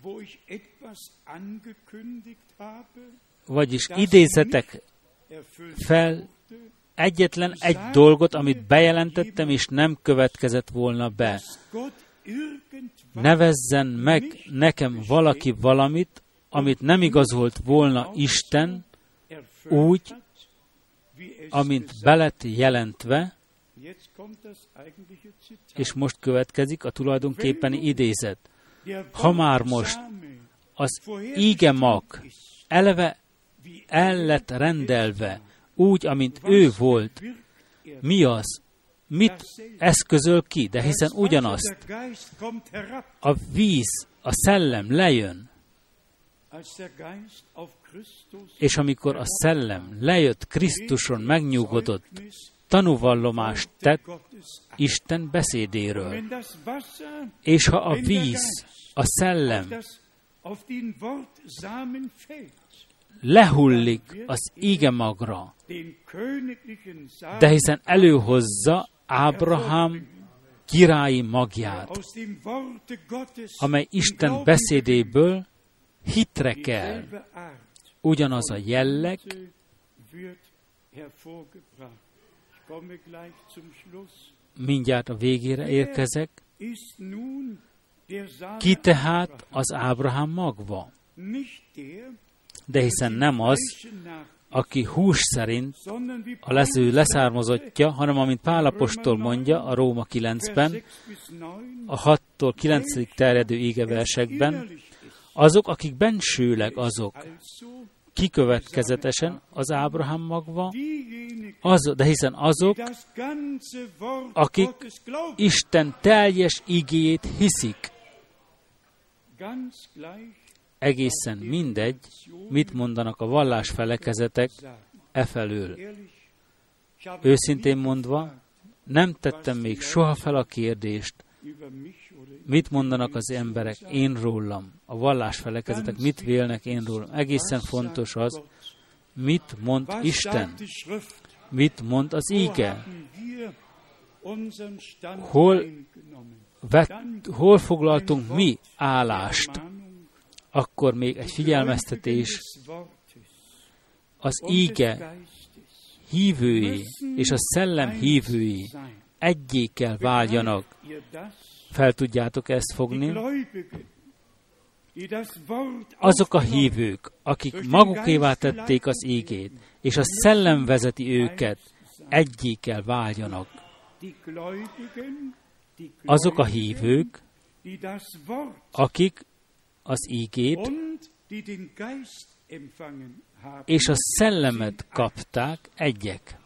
vagyis idézetek fel egyetlen egy dolgot, amit bejelentettem, és nem következett volna be. Nevezzen meg nekem valaki valamit, amit nem igazolt volna Isten, úgy, amint belet jelentve, és most következik a tulajdonképpeni idézet. Ha már most az íge mag eleve el lett rendelve, úgy, amint ő volt, mi az, mit eszközöl ki, de hiszen ugyanazt. A víz, a szellem lejön, és amikor a szellem lejött Krisztuson, megnyugodott, tanúvallomást tett Isten beszédéről. És ha a víz, a szellem lehullik az magra, de hiszen előhozza Ábrahám királyi magját, amely Isten beszédéből hitre kell. Ugyanaz a jelleg, mindjárt a végére érkezek, ki tehát az Ábrahám magva? De hiszen nem az, aki hús szerint a lesző leszármazottja, hanem amint Pálapostól mondja a Róma 9-ben, a 6-tól 9 terjedő égeversekben, azok, akik bensőleg azok, kikövetkezetesen az Ábrahám magva, az, de hiszen azok, akik Isten teljes igéjét hiszik, egészen mindegy, mit mondanak a vallásfelekezetek e felől. Őszintén mondva, nem tettem még soha fel a kérdést, mit mondanak az emberek én rólam, a vallásfelekezetek mit vélnek én rólam. Egészen fontos az, mit mond Isten, mit mond az íge, hol, vett, hol foglaltunk mi állást, akkor még egy figyelmeztetés az íge hívői és a szellem hívői egyé kell váljanak. Fel tudjátok ezt fogni? Azok a hívők, akik magukévá tették az ígét, és a szellem vezeti őket, egyé kell váljanak. Azok a hívők, akik az ígét és a szellemet kapták egyek.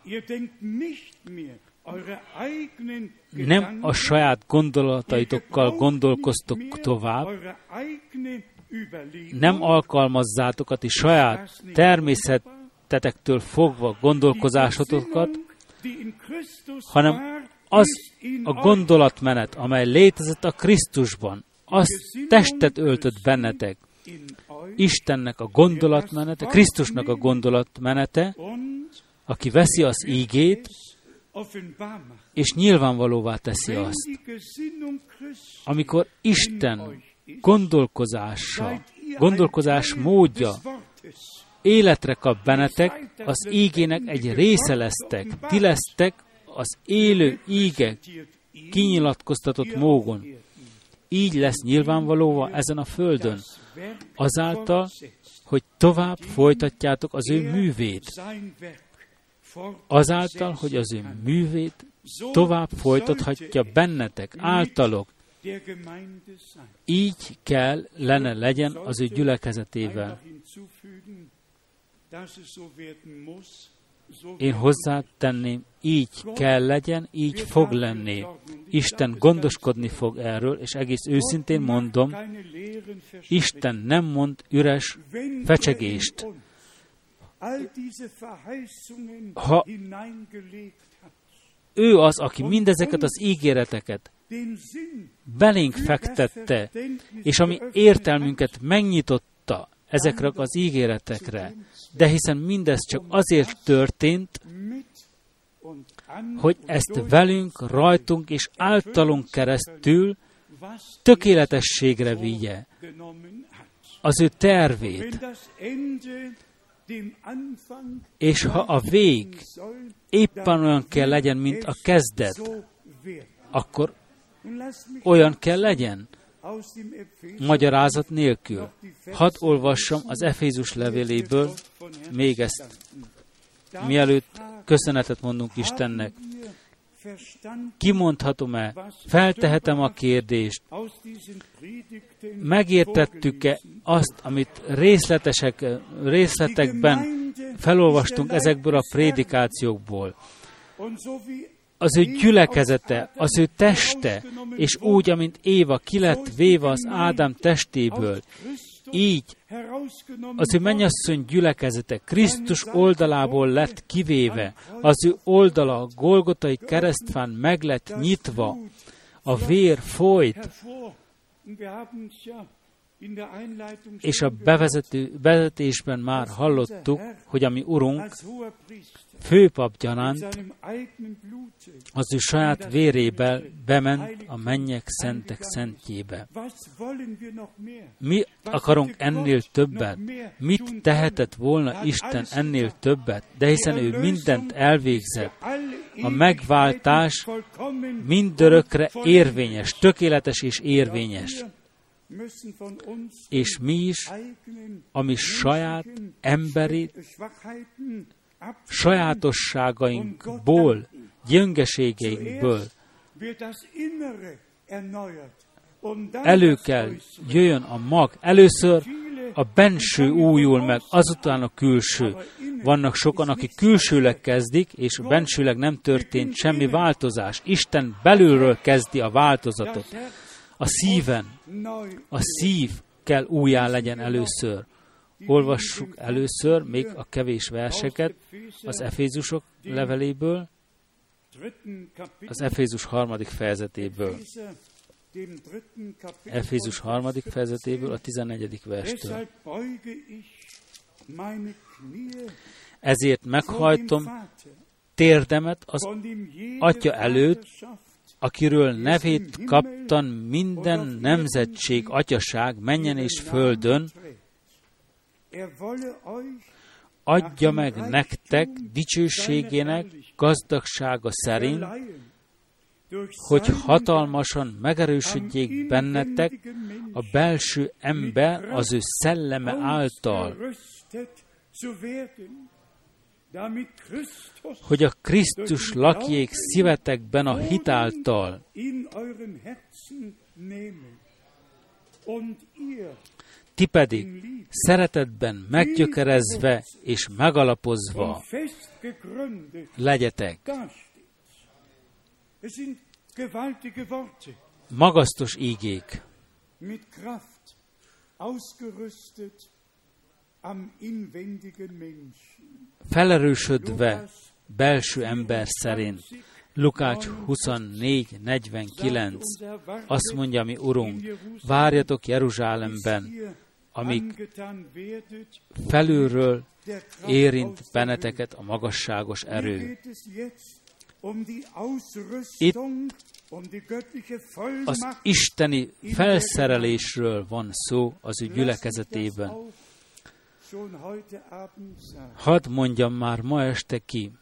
Nem a saját gondolataitokkal gondolkoztok tovább, nem alkalmazzátok a ti saját természetetektől fogva gondolkozásotokat, hanem az a gondolatmenet, amely létezett a Krisztusban, az testet öltött bennetek. Istennek a gondolatmenete, Krisztusnak a gondolatmenete, aki veszi az ígét, és nyilvánvalóvá teszi azt. Amikor Isten gondolkozása, gondolkozás módja életre kap bennetek, az ígének egy része lesztek, ti lesztek az élő íge kinyilatkoztatott mógon. Így lesz nyilvánvalóva ezen a földön, azáltal, hogy tovább folytatjátok az ő művét, azáltal, hogy az ő művét tovább folytathatja bennetek, általok. Így kell lenne legyen az ő gyülekezetével. Én hozzátenném, így kell legyen, így fog lenni. Isten gondoskodni fog erről, és egész őszintén mondom, Isten nem mond üres fecsegést. Ha ő az, aki mindezeket az ígéreteket belénk fektette, és ami értelmünket megnyitotta ezekre az ígéretekre, de hiszen mindez csak azért történt, hogy ezt velünk, rajtunk és általunk keresztül tökéletességre vigye. Az ő tervét. És ha a vég éppen olyan kell legyen, mint a kezdet, akkor olyan kell legyen, magyarázat nélkül. Hadd olvassam az Efézus levéléből még ezt, mielőtt köszönetet mondunk Istennek. Kimondhatom-e, feltehetem a kérdést, megértettük-e azt, amit részletesek, részletekben felolvastunk ezekből a prédikációkból az ő gyülekezete, az ő teste, és úgy, amint Éva ki lett véve az Ádám testéből, így az ő mennyasszony gyülekezete Krisztus oldalából lett kivéve, az ő oldala a Golgotai keresztfán meg lett nyitva, a vér folyt, És a bevezetésben már hallottuk, hogy ami Urunk főpap gyanánt az ő saját vérével bement a mennyek szentek szentjébe. Mi akarunk ennél többet? Mit tehetett volna Isten ennél többet? De hiszen ő mindent elvégzett. A megváltás mindörökre érvényes, tökéletes és érvényes. És mi is, ami saját emberi sajátosságainkból, gyöngeségeinkből elő kell jöjjön a mag. Először a benső újul meg, azután a külső. Vannak sokan, akik külsőleg kezdik, és bensőleg nem történt semmi változás. Isten belülről kezdi a változatot. A szíven, a szív kell újjá legyen először. Olvassuk először még a kevés verseket az Efézusok leveléből, az Efézus harmadik fejezetéből. Efézus harmadik fejezetéből, a 14. verstől. Ezért meghajtom térdemet az Atya előtt, akiről nevét kaptan minden nemzetség, atyaság, menjen és földön, adja meg nektek dicsőségének gazdagsága szerint, hogy hatalmasan megerősödjék bennetek a belső ember az ő szelleme által, hogy a Krisztus lakjék szívetekben a hitáltal, ti pedig szeretetben meggyökerezve és megalapozva legyetek. Magasztos ígék. Felerősödve belső ember szerint. Lukács 24.49 azt mondja mi Urunk, várjatok Jeruzsálemben, amíg felülről érint benneteket a magasságos erő. Itt az isteni felszerelésről van szó az ő gyülekezetében. Hadd mondjam már ma este ki,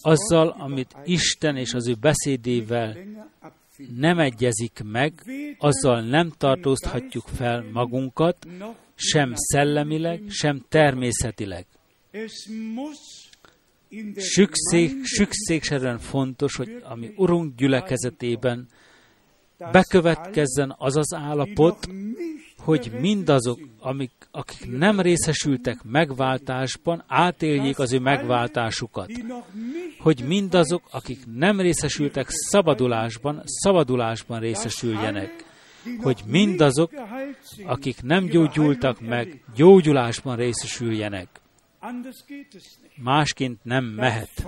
azzal, amit Isten és az ő beszédével nem egyezik meg, azzal nem tartóztatjuk fel magunkat, sem szellemileg, sem természetileg. Sükszék, sükszékszerűen fontos, hogy ami Urunk gyülekezetében bekövetkezzen az az állapot, hogy mindazok, amik, akik nem részesültek megváltásban, átéljék az ő megváltásukat. Hogy mindazok, akik nem részesültek szabadulásban, szabadulásban részesüljenek. Hogy mindazok, akik nem gyógyultak meg, gyógyulásban részesüljenek. Másként nem mehet.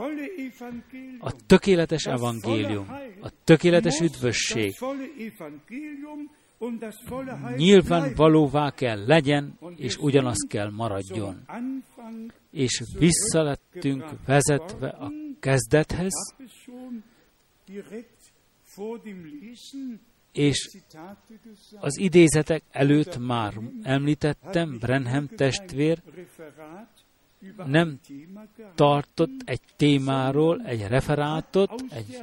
A tökéletes evangélium, a tökéletes üdvösség, nyilvánvalóvá kell legyen, és ugyanaz kell maradjon. És visszalettünk vezetve a kezdethez, és az idézetek előtt már említettem, Brenham testvér nem tartott egy témáról, egy referátot, egy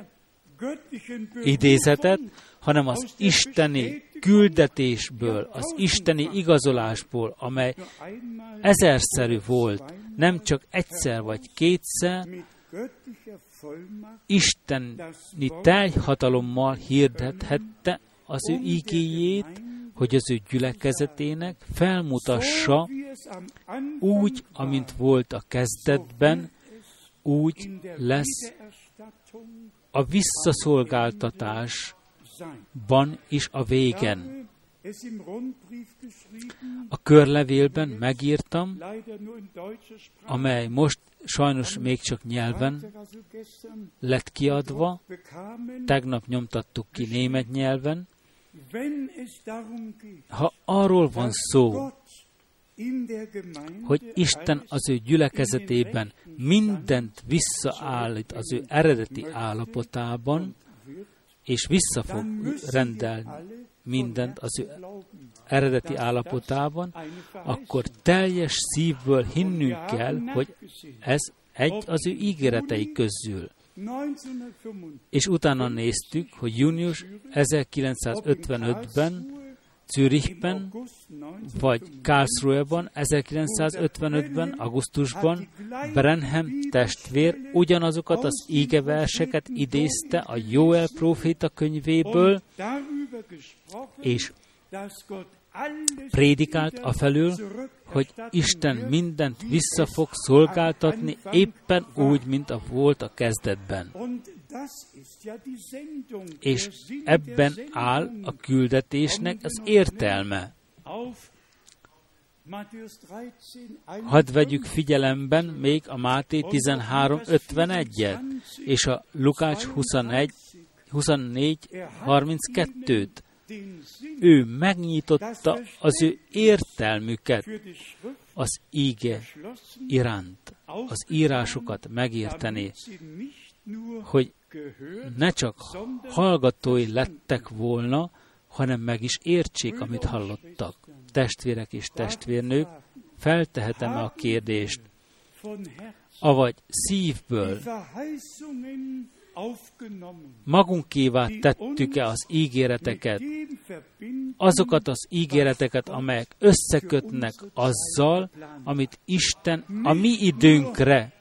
idézetet, hanem az isteni küldetésből, az isteni igazolásból, amely ezerszerű volt, nem csak egyszer vagy kétszer, isteni teljhatalommal hirdethette az ő igéjét, hogy az ő gyülekezetének felmutassa úgy, amint volt a kezdetben, úgy lesz a visszaszolgáltatásban is a végen. A körlevélben megírtam, amely most sajnos még csak nyelven lett kiadva, tegnap nyomtattuk ki német nyelven. Ha arról van szó, hogy Isten az ő gyülekezetében mindent visszaállít az ő eredeti állapotában, és vissza fog rendelni mindent az ő eredeti állapotában, akkor teljes szívből hinnünk kell, hogy ez egy az ő ígéretei közül. És utána néztük, hogy június 1955-ben Zürichben, vagy Karlsruhe-ban 1955-ben, augusztusban Brenham testvér ugyanazokat az ígeverseket idézte a Joel proféta könyvéből, és prédikált afelől, hogy Isten mindent vissza fog szolgáltatni éppen úgy, mint a volt a kezdetben. És ebben áll a küldetésnek az értelme. Hadd vegyük figyelemben még a Máté 13.51-et és a Lukács 21, 24.32-t. Ő megnyitotta az ő értelmüket az íge iránt, az írásokat megérteni, hogy ne csak hallgatói lettek volna, hanem meg is értsék, amit hallottak. Testvérek és testvérnők, feltehetem a kérdést, avagy szívből magunkévá tettük-e az ígéreteket, azokat az ígéreteket, amelyek összekötnek azzal, amit Isten a mi időnkre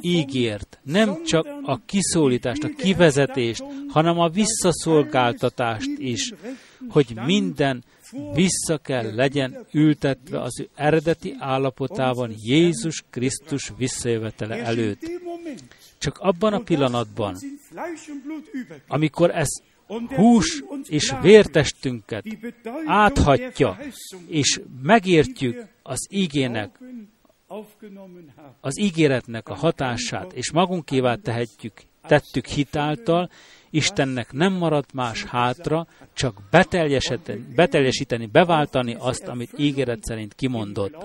ígért. Nem csak a kiszólítást, a kivezetést, hanem a visszaszolgáltatást is, hogy minden vissza kell legyen ültetve az ő eredeti állapotában Jézus Krisztus visszajövetele előtt. Csak abban a pillanatban, amikor ez hús és vértestünket áthatja, és megértjük az ígének, az ígéretnek a hatását, és magunkévá tehetjük, tettük hitáltal, Istennek nem maradt más hátra, csak beteljesíteni, beteljesíteni, beváltani azt, amit ígéret szerint kimondott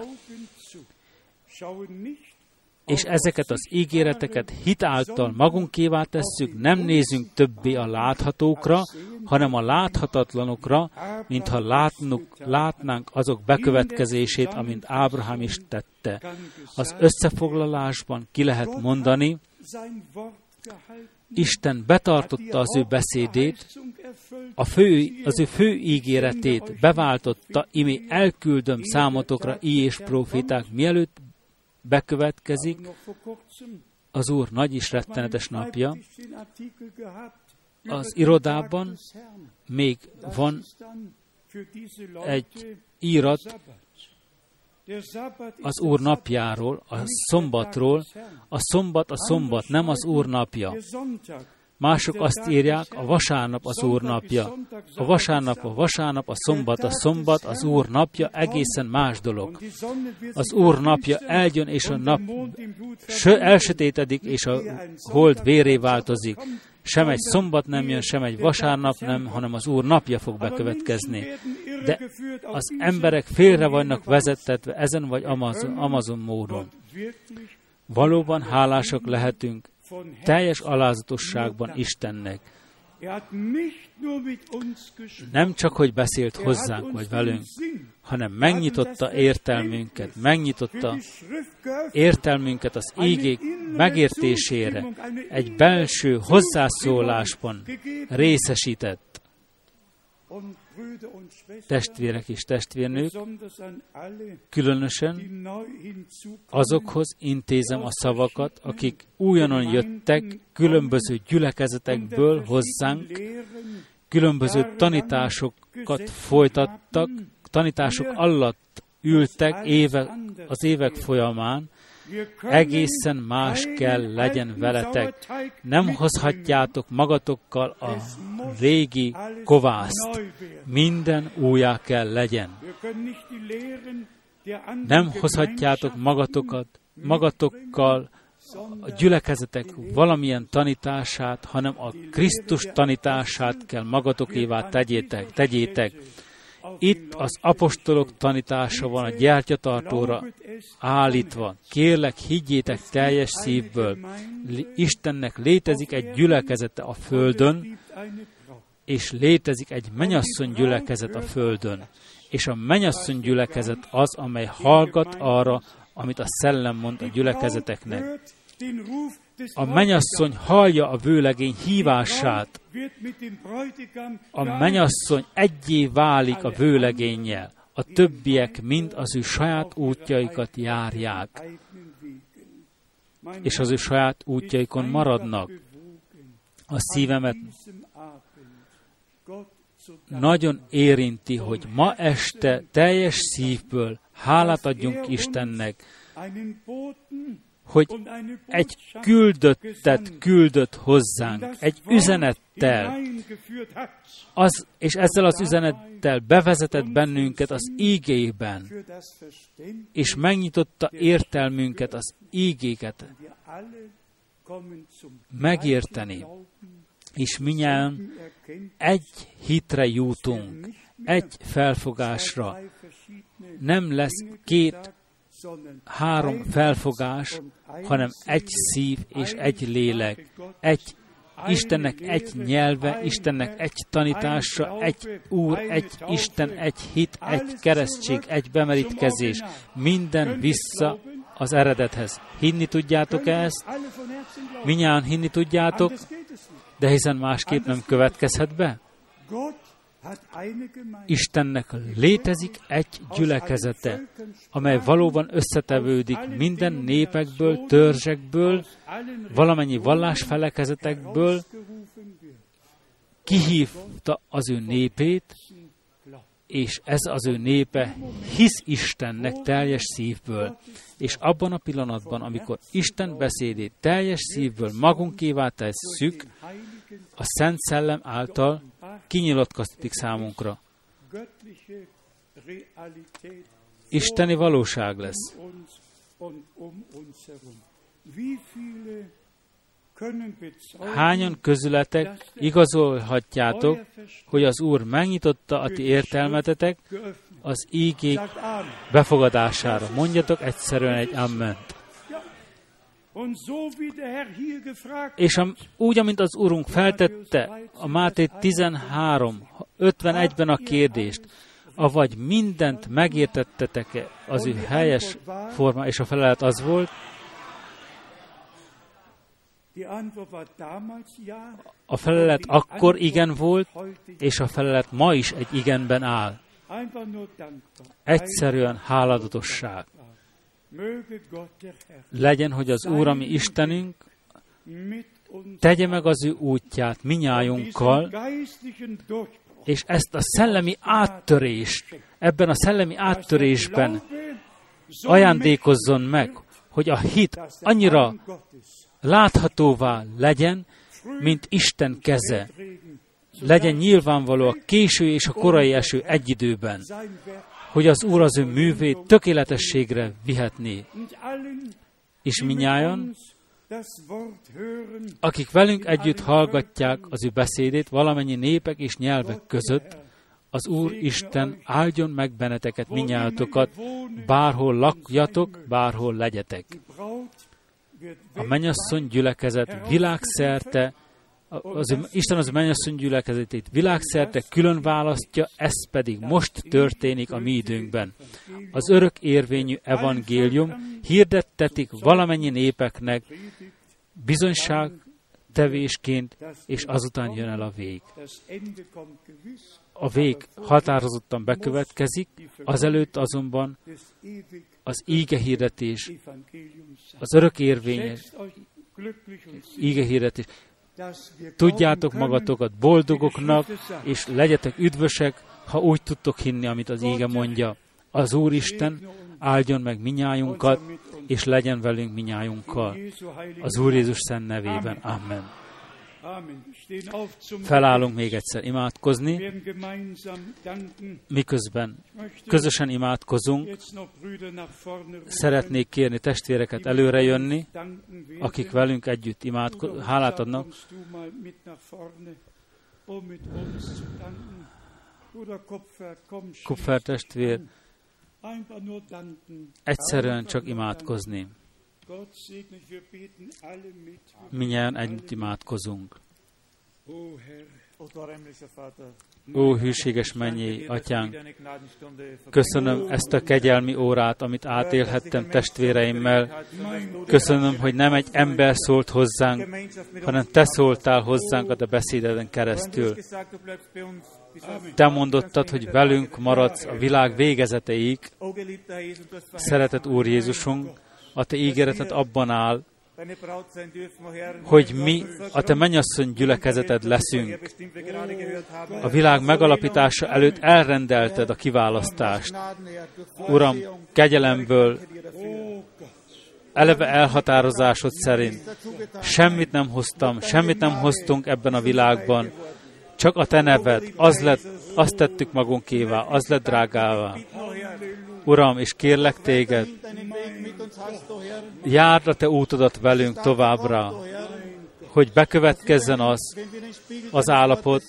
és ezeket az ígéreteket hitáltal magunkévá tesszük, nem nézünk többé a láthatókra, hanem a láthatatlanokra, mintha látnuk, látnánk azok bekövetkezését, amint Ábrahám is tette. Az összefoglalásban ki lehet mondani, Isten betartotta az ő beszédét, a fő, az ő fő ígéretét beváltotta, imi elküldöm számotokra i és proféták, mielőtt bekövetkezik az Úr nagy és rettenetes napja. Az irodában még van egy írat az Úr napjáról, a szombatról. A szombat a szombat, nem az Úr napja. Mások azt írják, a vasárnap az Úr napja. A vasárnap a vasárnap, a szombat a szombat, az Úr napja egészen más dolog. Az Úr napja eljön, és a nap elsötétedik, és a hold véré változik. Sem egy szombat nem jön, sem egy vasárnap nem, hanem az Úr napja fog bekövetkezni. De az emberek félre vannak vezettetve ezen vagy Amazon, Amazon módon. Valóban hálásak lehetünk teljes alázatosságban Istennek. Nem csak, hogy beszélt hozzánk vagy velünk, hanem megnyitotta értelmünket, megnyitotta értelmünket az ígék megértésére, egy belső hozzászólásban részesített testvérek és testvérnők, különösen azokhoz intézem a szavakat, akik újonnan jöttek különböző gyülekezetekből hozzánk, különböző tanításokat folytattak, tanítások alatt ültek éve, az évek folyamán, egészen más kell legyen veletek. Nem hozhatjátok magatokkal a régi kovászt. Minden újjá kell legyen. Nem hozhatjátok magatokat, magatokkal a gyülekezetek valamilyen tanítását, hanem a Krisztus tanítását kell magatokévá tegyétek. tegyétek. Itt az apostolok tanítása van a gyertyatartóra állítva. Kérlek, higgyétek teljes szívből. Istennek létezik egy gyülekezete a földön, és létezik egy menyasszony gyülekezet a földön. És a menyasszony gyülekezet az, amely hallgat arra, amit a szellem mond a gyülekezeteknek. A menyasszony hallja a vőlegény hívását. A menyasszony egyé válik a vőlegénnyel. A többiek mind az ő saját útjaikat járják, és az ő saját útjaikon maradnak. A szívemet nagyon érinti, hogy ma este teljes szívből hálát adjunk Istennek, hogy egy küldöttet küldött hozzánk, egy üzenettel, az, és ezzel az üzenettel bevezetett bennünket az ígében, és megnyitotta értelmünket, az ígéket megérteni, és minnyáján egy hitre jutunk, egy felfogásra. Nem lesz két három felfogás, hanem egy szív és egy lélek. Egy Istennek egy nyelve, Istennek egy tanítása, egy Úr, egy Isten, egy hit, egy keresztség, egy bemerítkezés. Minden vissza az eredethez. Hinni tudjátok ezt? Minnyáján hinni tudjátok? De hiszen másképp nem következhet be? Istennek létezik egy gyülekezete, amely valóban összetevődik minden népekből, törzsekből, valamennyi vallásfelekezetekből, kihívta az ő népét, és ez az ő népe hisz Istennek teljes szívből. És abban a pillanatban, amikor Isten beszédét teljes szívből magunkévá tesszük, a Szent Szellem által kinyilatkoztatik számunkra. Isteni valóság lesz. Hányan közületek igazolhatjátok, hogy az Úr megnyitotta a ti értelmetetek az ígék befogadására? Mondjatok egyszerűen egy amment. És úgy, amint az Urunk feltette a Máté 13, 51-ben a kérdést, avagy mindent megértettetek-e? Az ő helyes forma, és a felelet az volt, a felelet akkor igen volt, és a felelet ma is egy igenben áll. Egyszerűen háladatosság. Legyen, hogy az Úr, ami Istenünk, tegye meg az ő útját minnyájunkkal, és ezt a szellemi áttörést, ebben a szellemi áttörésben ajándékozzon meg, hogy a hit annyira láthatóvá legyen, mint Isten keze. Legyen nyilvánvaló a késő és a korai eső egy időben hogy az Úr az ő művét tökéletességre vihetné. És minnyáján, akik velünk együtt hallgatják az ő beszédét valamennyi népek és nyelvek között, az Úr Isten áldjon meg benneteket, minnyájatokat, bárhol lakjatok, bárhol legyetek. A mennyasszony gyülekezet világszerte az, Isten az mennyasszony gyülekezetét világszerte külön választja, ez pedig most történik a mi időnkben. Az örök érvényű evangélium hirdettetik valamennyi népeknek bizonyság tevésként, és azután jön el a vég. A vég határozottan bekövetkezik, azelőtt azonban az íge hirdetés, az örök érvényes íge hirdetés Tudjátok magatokat boldogoknak, és legyetek üdvösek, ha úgy tudtok hinni, amit az ége mondja. Az Úristen áldjon meg minnyájunkat, és legyen velünk minnyájunkkal. Az Úr Jézus szent nevében. Amen. Felállunk még egyszer imádkozni, miközben közösen imádkozunk. Szeretnék kérni testvéreket előre jönni, akik velünk együtt imádko- hálát adnak. Kupfer testvér, egyszerűen csak imádkozni. Minnyáján együtt imádkozunk. Ó, hűséges mennyi atyánk, köszönöm ezt a kegyelmi órát, amit átélhettem testvéreimmel. Köszönöm, hogy nem egy ember szólt hozzánk, hanem te szóltál hozzánk a te beszédeden keresztül. Te mondottad, hogy velünk maradsz a világ végezeteig. Szeretett Úr Jézusunk, a Te ígéreted abban áll, hogy mi a Te mennyasszony gyülekezeted leszünk. A világ megalapítása előtt elrendelted a kiválasztást. Uram, kegyelemből, eleve elhatározásod szerint semmit nem hoztam, semmit nem hoztunk ebben a világban, csak a Te neved, az lett, azt tettük magunkévá, az lett drágává. Uram, és kérlek téged, járd a te útodat velünk továbbra, hogy bekövetkezzen az, az állapot,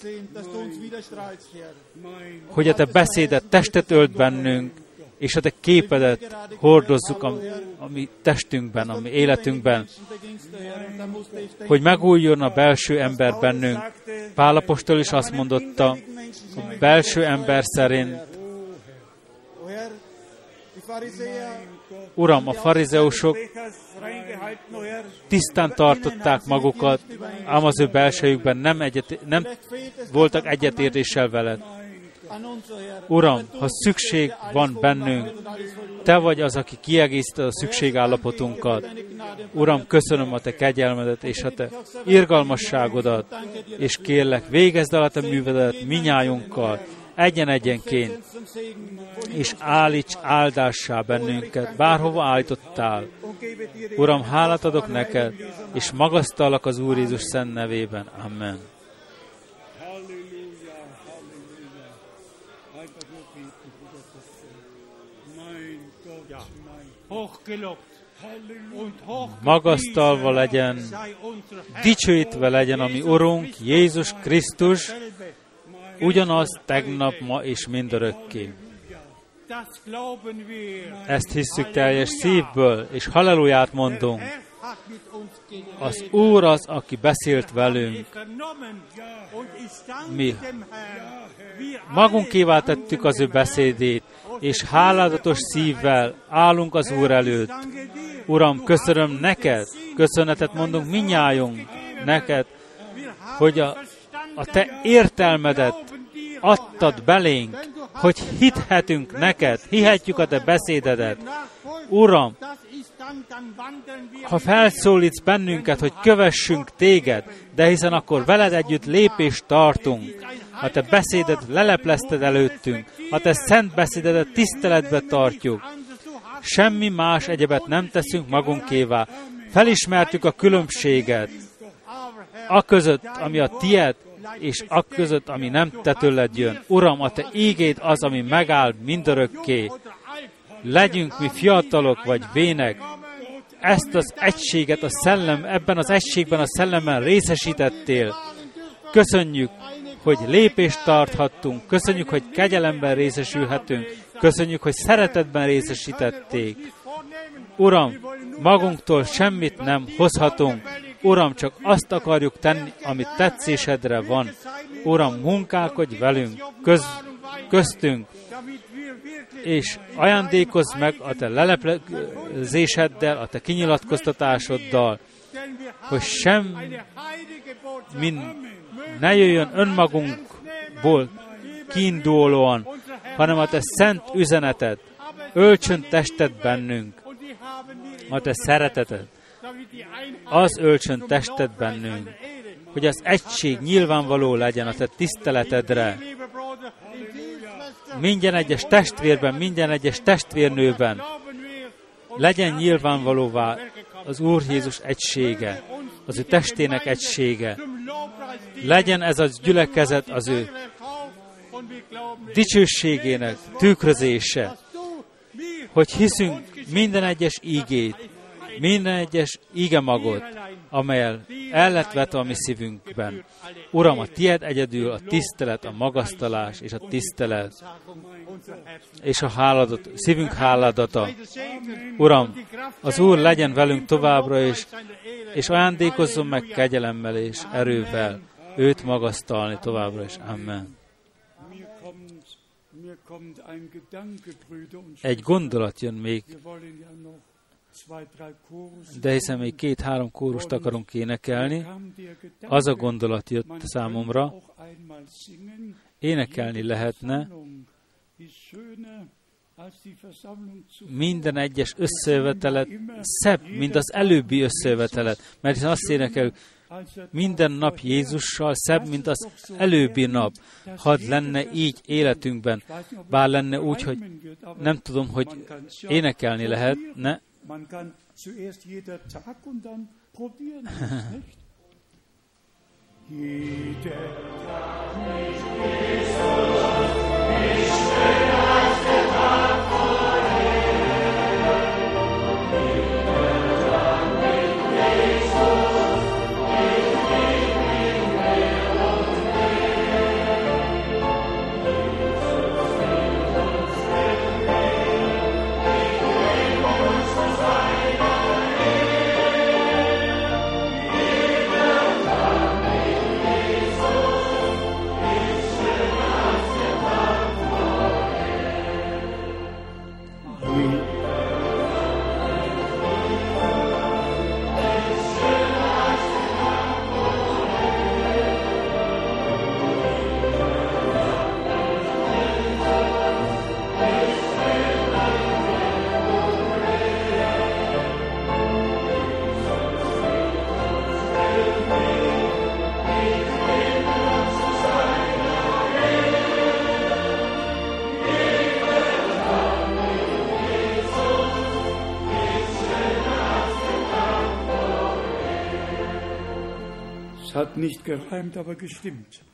hogy a te beszédet testet ölt bennünk, és a te képedet hordozzuk a, a mi testünkben, a mi életünkben, hogy megújjon a belső ember bennünk. Pálapostól is azt mondotta, a belső ember szerint Uram, a farizeusok tisztán tartották magukat, ám az ő belsejükben nem, egyet, nem voltak egyetértéssel veled. Uram, ha szükség van bennünk, Te vagy az, aki kiegészíted a szükségállapotunkat. Uram, köszönöm a Te kegyelmedet és a Te irgalmasságodat, és kérlek, végezd el a Te művedet minnyájunkkal, egyen-egyenként, és állíts áldássá bennünket, bárhova állítottál. Uram, hálát adok neked, és magasztalak az Úr Jézus szent nevében. Amen. Magasztalva legyen, dicsőítve legyen a mi Urunk Jézus Krisztus, ugyanaz tegnap, ma és mindörökké. Ezt hisszük teljes szívből, és halleluját mondunk. Az Úr az, aki beszélt velünk. Mi magunkévá tettük az ő beszédét, és háládatos szívvel állunk az Úr előtt. Uram, köszönöm neked, köszönetet mondunk minnyájunk neked, hogy a, a te értelmedet adtad belénk, hogy hithetünk neked, hihetjük a te beszédedet. Uram, ha felszólítsz bennünket, hogy kövessünk téged, de hiszen akkor veled együtt lépést tartunk, ha te beszédet leleplezted előttünk, ha te szent beszédedet tiszteletbe tartjuk, semmi más egyebet nem teszünk magunkévá. Felismertük a különbséget, a között, ami a tied és a között, ami nem te tőled jön. Uram, a te ígéd az, ami megáll mindörökké. Legyünk mi fiatalok vagy vének, ezt az egységet, a szellem, ebben az egységben a szellemmel részesítettél. Köszönjük, hogy lépést tarthattunk, köszönjük, hogy kegyelemben részesülhetünk, köszönjük, hogy szeretetben részesítették. Uram, magunktól semmit nem hozhatunk, Uram, csak azt akarjuk tenni, amit tetszésedre van. Uram, munkálkodj velünk, köz, köztünk, és ajándékozz meg a te leleplezéseddel, a te kinyilatkoztatásoddal, hogy sem mind ne jöjjön önmagunkból kiindulóan, hanem a te szent üzeneted, öltsön testet bennünk, a te szereteted, az öltsön testet bennünk, hogy az egység nyilvánvaló legyen a te tiszteletedre. Minden egyes testvérben, minden egyes testvérnőben legyen nyilvánvalóvá az Úr Jézus egysége, az ő testének egysége, Legyen ez a gyülekezet az ő dicsőségének tükrözése, hogy hiszünk minden egyes ígét, minden egyes ígemagot, amelyel el lett vetve a mi szívünkben. Uram, a tied egyedül a tisztelet, a magasztalás és a tisztelet és a háladat, szívünk háladata. Uram, az Úr legyen velünk továbbra is, és ajándékozzon meg kegyelemmel és erővel őt magasztalni továbbra is. Amen. Egy gondolat jön még, de hiszen még két-három kórust akarunk énekelni, az a gondolat jött számomra, énekelni lehetne minden egyes összejövetelet szebb, mint az előbbi összejövetelet, mert hiszen azt énekeljük, minden nap Jézussal szebb, mint az előbbi nap. Hadd lenne így életünkben, bár lenne úgy, hogy nem tudom, hogy énekelni lehetne. Jeder Tag Ich bin als der nicht gereimt, aber gestimmt.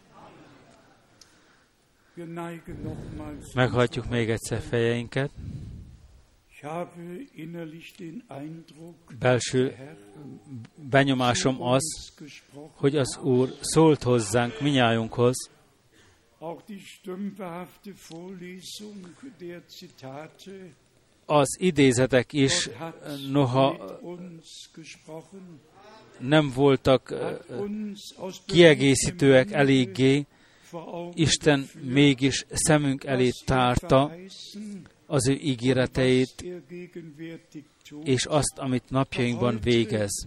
Meghajtjuk még egyszer fejeinket. Belső benyomásom az, hogy az Úr szólt hozzánk, minnyájunkhoz, az idézetek is, noha nem voltak kiegészítőek eléggé, Isten mégis szemünk elé tárta az ő ígéreteit, és azt, amit napjainkban végez.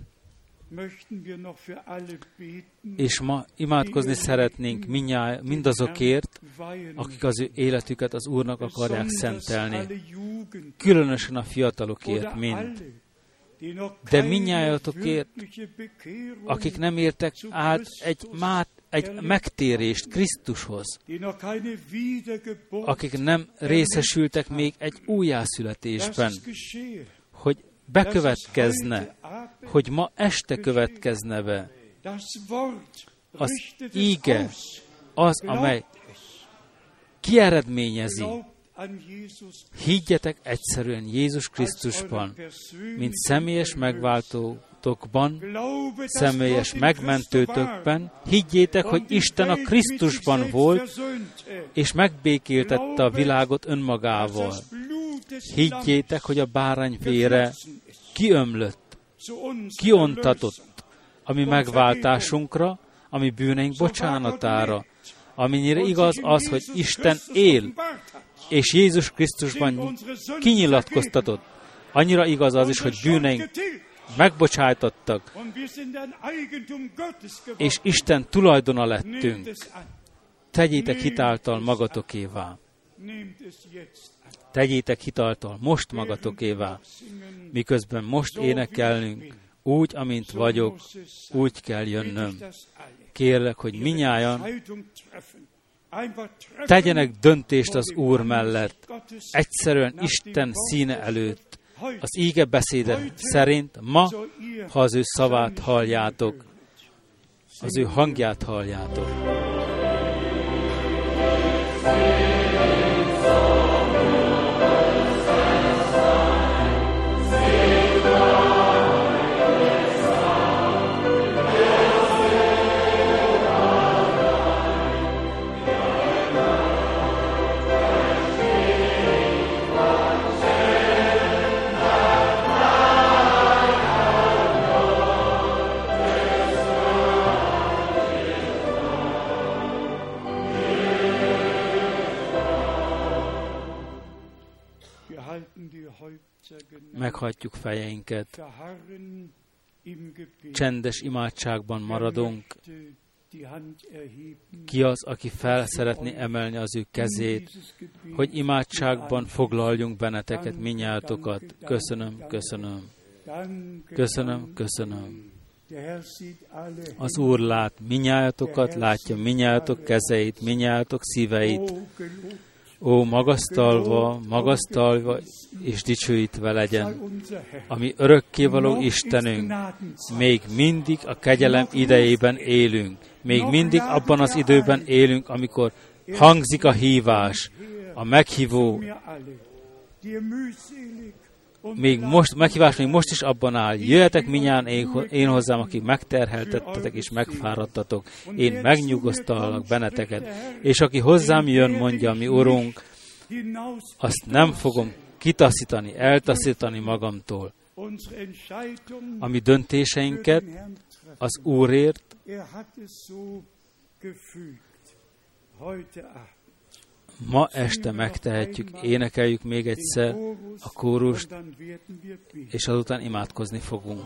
És ma imádkozni szeretnénk mindazokért, akik az ő életüket az Úrnak akarják szentelni. Különösen a fiatalokért mind de minnyájatokért, akik nem értek át egy, mát, egy megtérést Krisztushoz, akik nem részesültek még egy újjászületésben, hogy bekövetkezne, hogy ma este következne be. Az íge az, amely kieredményezi, Higgyetek egyszerűen Jézus Krisztusban, mint személyes megváltótokban, személyes megmentőtökben. Higgyétek, hogy Isten a Krisztusban volt, és megbékéltette a világot önmagával. Higgyétek, hogy a bárány vére kiömlött, kiontatott, ami megváltásunkra, ami bűneink bocsánatára, Amennyire igaz az, hogy Isten él, és Jézus Krisztusban kinyilatkoztatott. Annyira igaz az is, hogy bűneink megbocsájtottak, és Isten tulajdona lettünk. Tegyétek hitáltal magatokévá. Tegyétek hitáltal most magatokévá, miközben most énekelnünk, úgy, amint vagyok, úgy kell jönnöm. Kérlek, hogy minnyáján tegyenek döntést az Úr mellett, egyszerűen Isten színe előtt, az íge beszéde szerint ma, ha az ő szavát halljátok. az ő hangját halljátok. Meghajtjuk fejeinket, csendes imádságban maradunk. Ki az, aki fel szeretné emelni az ő kezét, hogy imádságban foglaljunk benneteket, minnyátokat. Köszönöm, köszönöm. Köszönöm, köszönöm. Az Úr lát minnyájatokat, látja minnyájatok kezeit, minnyájatok szíveit. Ó, magasztalva, magasztalva és dicsőítve legyen, ami örökkévaló Istenünk, még mindig a kegyelem idejében élünk, még mindig abban az időben élünk, amikor hangzik a hívás, a meghívó még most, meghívás még most is abban áll, jöjjetek minnyáján én, hozzám, akik megterheltettetek és megfáradtatok, én megnyugosztalak benneteket, és aki hozzám jön, mondja mi Urunk, azt nem fogom kitaszítani, eltaszítani magamtól. Ami döntéseinket az Úrért ma este megtehetjük, énekeljük még egyszer a kórust, és azután imádkozni fogunk.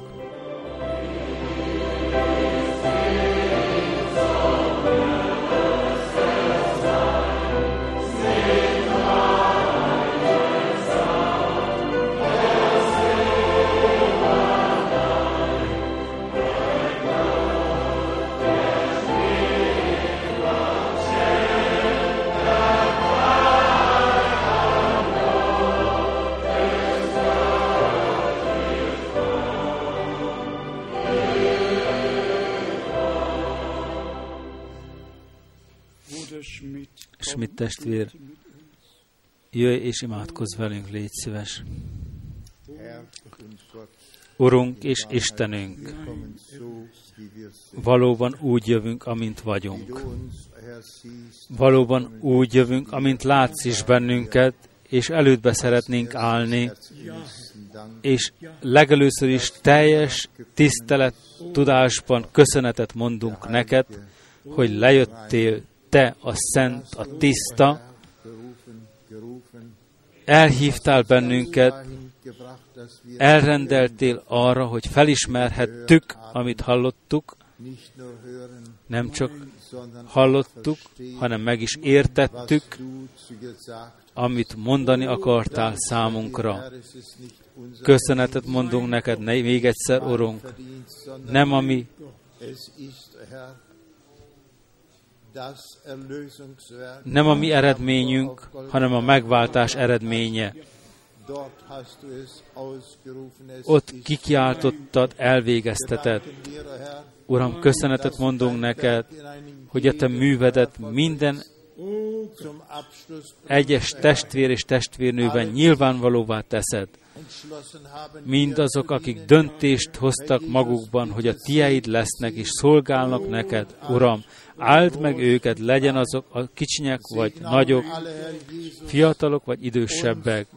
Schmidt testvér, jöjj és imádkozz velünk, légy szíves. Urunk és Istenünk, valóban úgy jövünk, amint vagyunk. Valóban úgy jövünk, amint látsz is bennünket, és elődbe szeretnénk állni, és legelőször is teljes tisztelet tudásban köszönetet mondunk neked, hogy lejöttél te a szent, a tiszta, elhívtál bennünket, elrendeltél arra, hogy felismerhettük, amit hallottuk, nem csak hallottuk, hanem meg is értettük, amit mondani akartál számunkra. Köszönetet mondunk neked még egyszer, Urunk, nem ami nem a mi eredményünk, hanem a megváltás eredménye. Ott kikiáltottad, elvégezteted. Uram, köszönetet mondunk neked, hogy a te művedet minden egyes testvér és testvérnőben nyilvánvalóvá teszed. Mindazok, akik döntést hoztak magukban, hogy a tieid lesznek és szolgálnak neked, Uram, áld meg őket, legyen azok a kicsinyek vagy nagyok, fiatalok vagy idősebbek.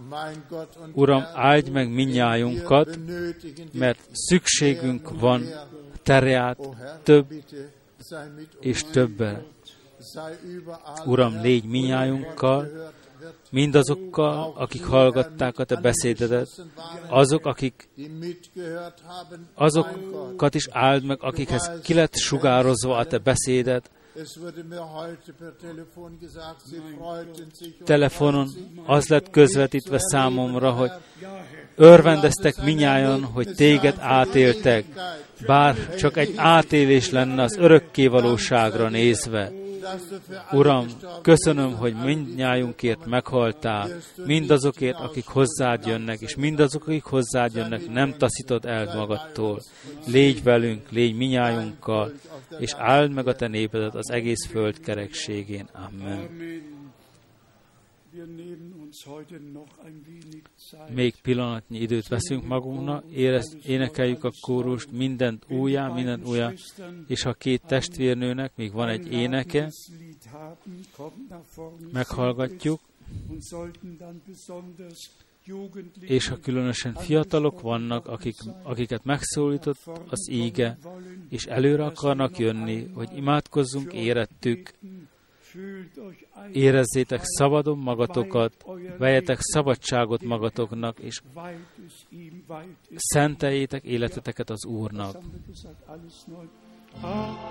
Uram, áldj meg minnyájunkat, mert szükségünk van terját több és többen. Uram, légy minnyájunkkal, mindazokkal, akik hallgatták a te beszédedet, azok, akik azokat is áld meg, akikhez ki lett sugározva a te beszédet, telefonon az lett közvetítve számomra, hogy örvendeztek minnyáján, hogy téged átéltek, bár csak egy átélés lenne az örökké valóságra nézve. Uram, köszönöm, hogy mindnyájunkért meghaltál, mindazokért, akik hozzád jönnek, és mindazok, akik hozzád jönnek, nem taszítod el magadtól. Légy velünk, légy minnyájunkkal, és áld meg a te népedet az egész föld kerekségén. Amen. Még pillanatnyi időt veszünk magunknak, érez, énekeljük a kórust, mindent újjá, mindent újjá, és ha két testvérnőnek még van egy éneke, meghallgatjuk, és ha különösen fiatalok vannak, akik, akiket megszólított az íge, és előre akarnak jönni, hogy imádkozzunk érettük, Érezzétek szabadon magatokat, vejetek szabadságot magatoknak, és szenteljétek életeteket az Úrnak. Amen.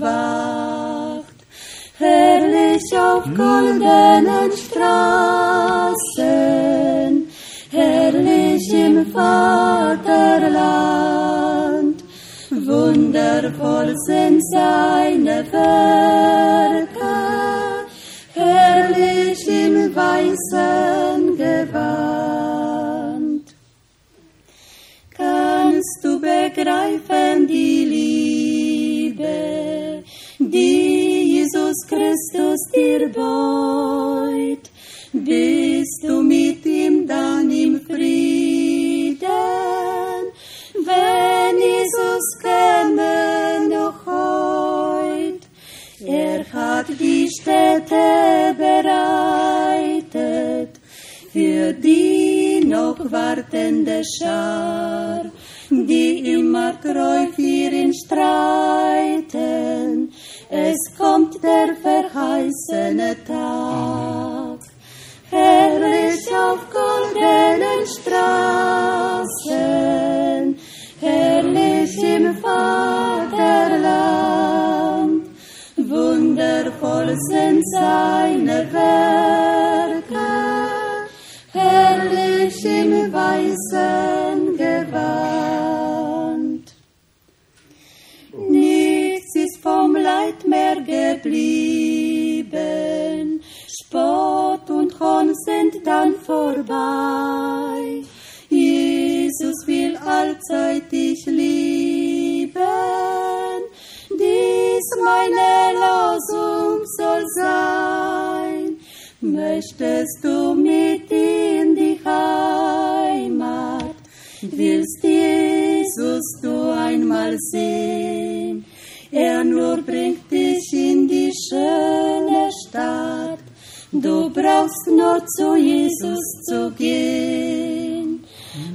Wacht. Herrlich auf goldenen Straßen, herrlich im Vaterland, wundervoll sind Christus dir beut? Bist du mit ihm dann im Frieden, wenn Jesus käme noch heut? Er hat die Städte bereitet für die noch wartende Schar, die immer treu für ihn streiten. Es der verheißene Tag. Herrlich auf goldenen Straßen, herrlich im Vaterland, wundervoll sind seine geblieben, Spott und Hohn sind dann vorbei. Jesus will allzeit dich lieben, dies meine Losung soll sein. Möchtest du mit in die Heimat, willst Jesus du einmal sehen, er nur bringt schöne Stadt, du brauchst nur zu Jesus zu gehen.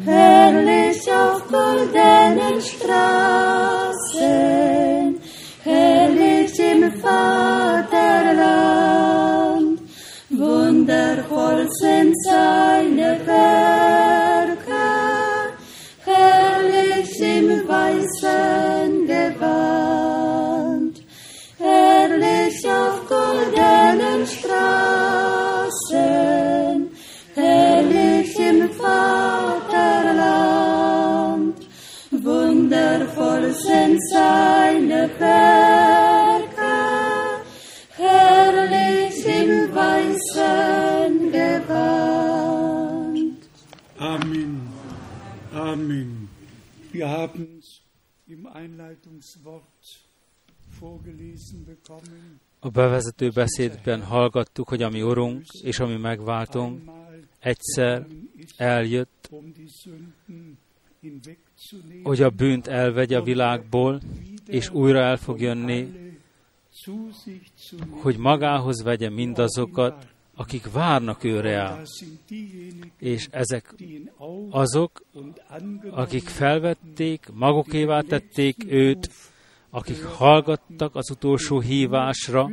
Herrlich auf goldenen Straßen, herrlich im Vaterland, wundervoll sind seine Werke, seine Werke herrlich im weißen Gewand. Amen. Amen. Wir haben im Einleitungswort vorgelesen bekommen, a bevezető beszédben hallgattuk, hogy ami Urunk és ami megváltunk egyszer eljött, hogy a bűnt elvegye a világból, és újra el fog jönni, hogy magához vegye mindazokat, akik várnak őre És ezek azok, akik felvették, magukévá tették őt, akik hallgattak az utolsó hívásra,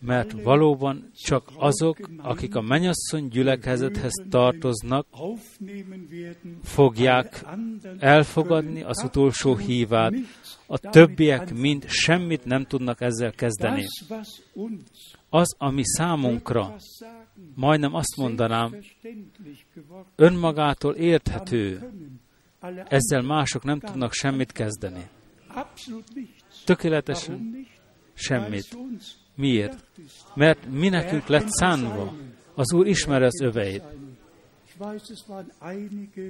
mert valóban csak azok, akik a mennyasszony gyülekezethez tartoznak, fogják elfogadni az utolsó hívát. A többiek mind semmit nem tudnak ezzel kezdeni. Az, ami számunkra, majdnem azt mondanám, önmagától érthető, ezzel mások nem tudnak semmit kezdeni. Tökéletesen semmit. Miért? Mert mi nekünk lett szánva. Az Úr ismeri az öveit.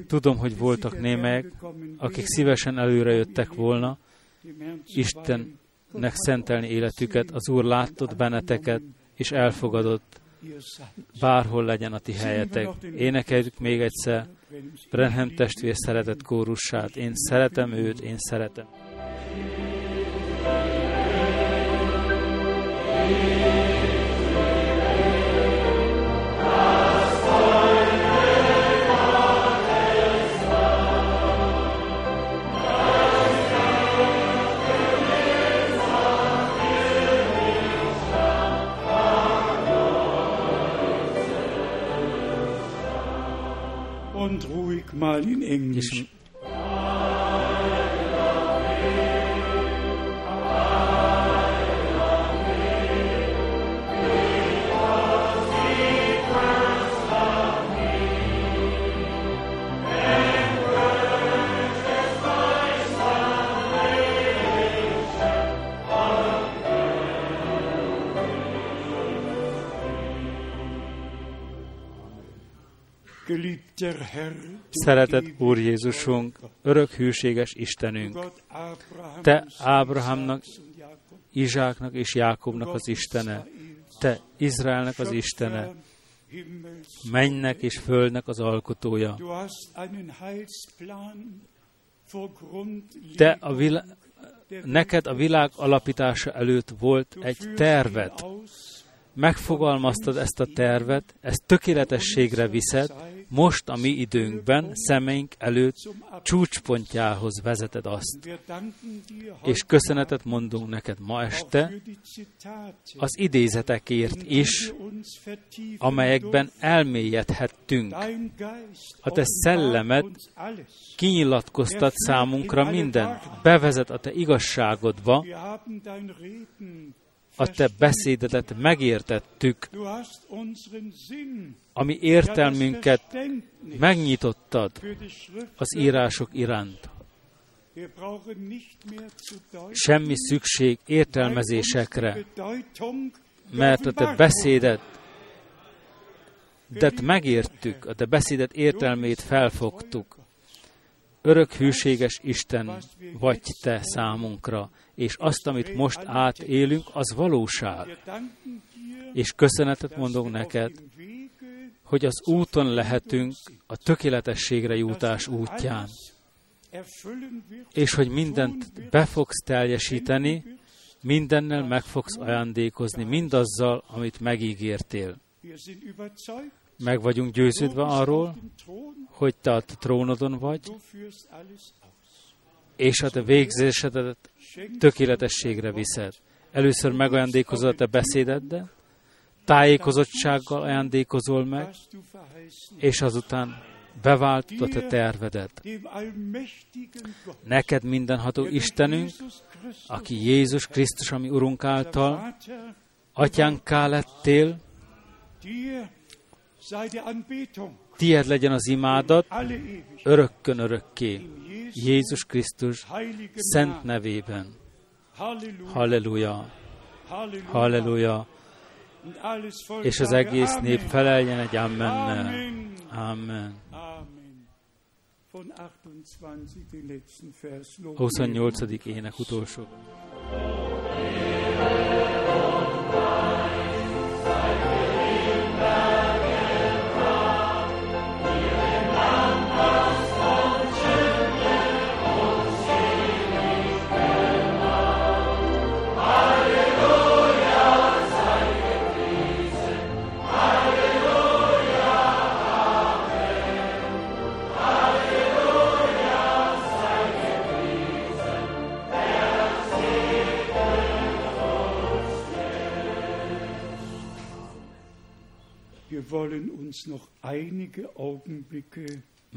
Tudom, hogy voltak némelyek, akik szívesen előre jöttek volna. Istennek szentelni életüket. Az Úr látott benneteket, és elfogadott, bárhol legyen a ti helyetek. Énekeljük még egyszer Brenhem testvér szeretett kórussát. Én szeretem őt, én szeretem. Mal in English. geliebter Herr, Szeretett Úr Jézusunk, örök hűséges Istenünk, Te Ábrahámnak, Izsáknak és Jákobnak az Istene, Te Izraelnek az Istene, mennek és földnek az alkotója. Te a vilá- neked a világ alapítása előtt volt egy tervet. Megfogalmaztad ezt a tervet, ezt tökéletességre viszed, most a mi időnkben, szemeink előtt csúcspontjához vezeted azt. És köszönetet mondunk neked ma este az idézetekért is, amelyekben elmélyedhettünk. A te szellemed. Kinyilatkoztat számunkra mindent, bevezet a te igazságodba, A te beszédedet megértettük, ami értelmünket megnyitottad az írások iránt. Semmi szükség értelmezésekre, mert a te beszédet de megértük, a te beszédet értelmét felfogtuk. Örök hűséges Isten vagy te számunkra, és azt, amit most átélünk, az valóság. És köszönetet mondok neked, hogy az úton lehetünk a tökéletességre jutás útján, és hogy mindent be fogsz teljesíteni, mindennel meg fogsz ajándékozni, mindazzal, amit megígértél. Meg vagyunk győződve arról, hogy te a trónodon vagy, és a te végzésedet tökéletességre viszed. Először megajándékozol a te beszédeddel, tájékozottsággal ajándékozol meg, és azután beváltod a te tervedet. Neked mindenható Istenünk, aki Jézus Krisztus, ami Urunk által, atyánká lettél, tied legyen az imádat, örökkön örökké, Jézus Krisztus szent nevében. Halleluja. Halleluja, és az egész nép feleljen egy. Amen. Amen. Amen. von 28, den letzten Vers. Lob 28. ének utolsó.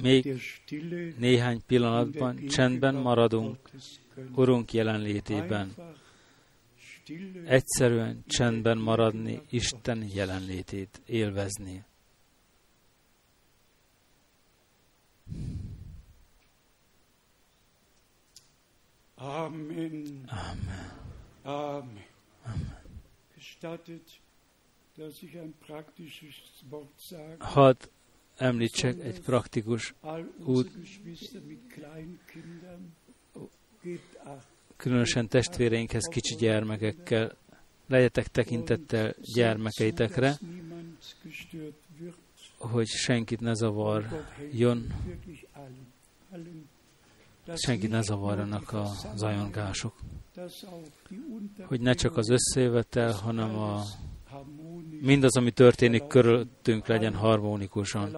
Még néhány pillanatban csendben maradunk. Urunk jelenlétében. Egyszerűen csendben maradni, Isten jelenlétét élvezni. Amen. Amen. Amen. Gestattet, Hadd említsek egy praktikus, acht. különösen testvéreinkhez kicsi gyermekekkel, legyetek tekintettel gyermekeitekre, hogy senkit ne zavarjon, senkit ne zavarjanak a zajongások, hogy ne csak az összejövetel, hanem a, mindaz, ami történik körülöttünk, legyen harmonikusan,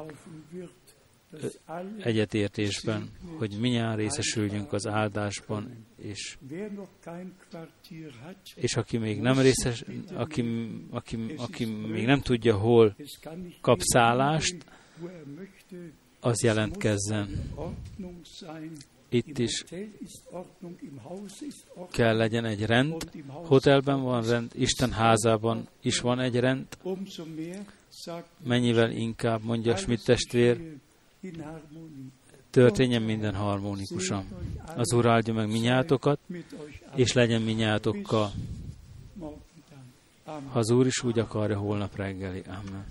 egyetértésben, hogy minnyáján részesüljünk az áldásban, és, és aki még nem részes, aki, aki, aki még nem tudja, hol kap szállást, az jelentkezzen. Itt is kell legyen egy rend, hotelben van rend, Isten házában is van egy rend, mennyivel inkább, mondja Schmidt testvér, történjen minden harmonikusan. Az Úr áldja meg minnyátokat, és legyen minnyátokkal. Ha az Úr is úgy akarja, holnap reggeli. Amen.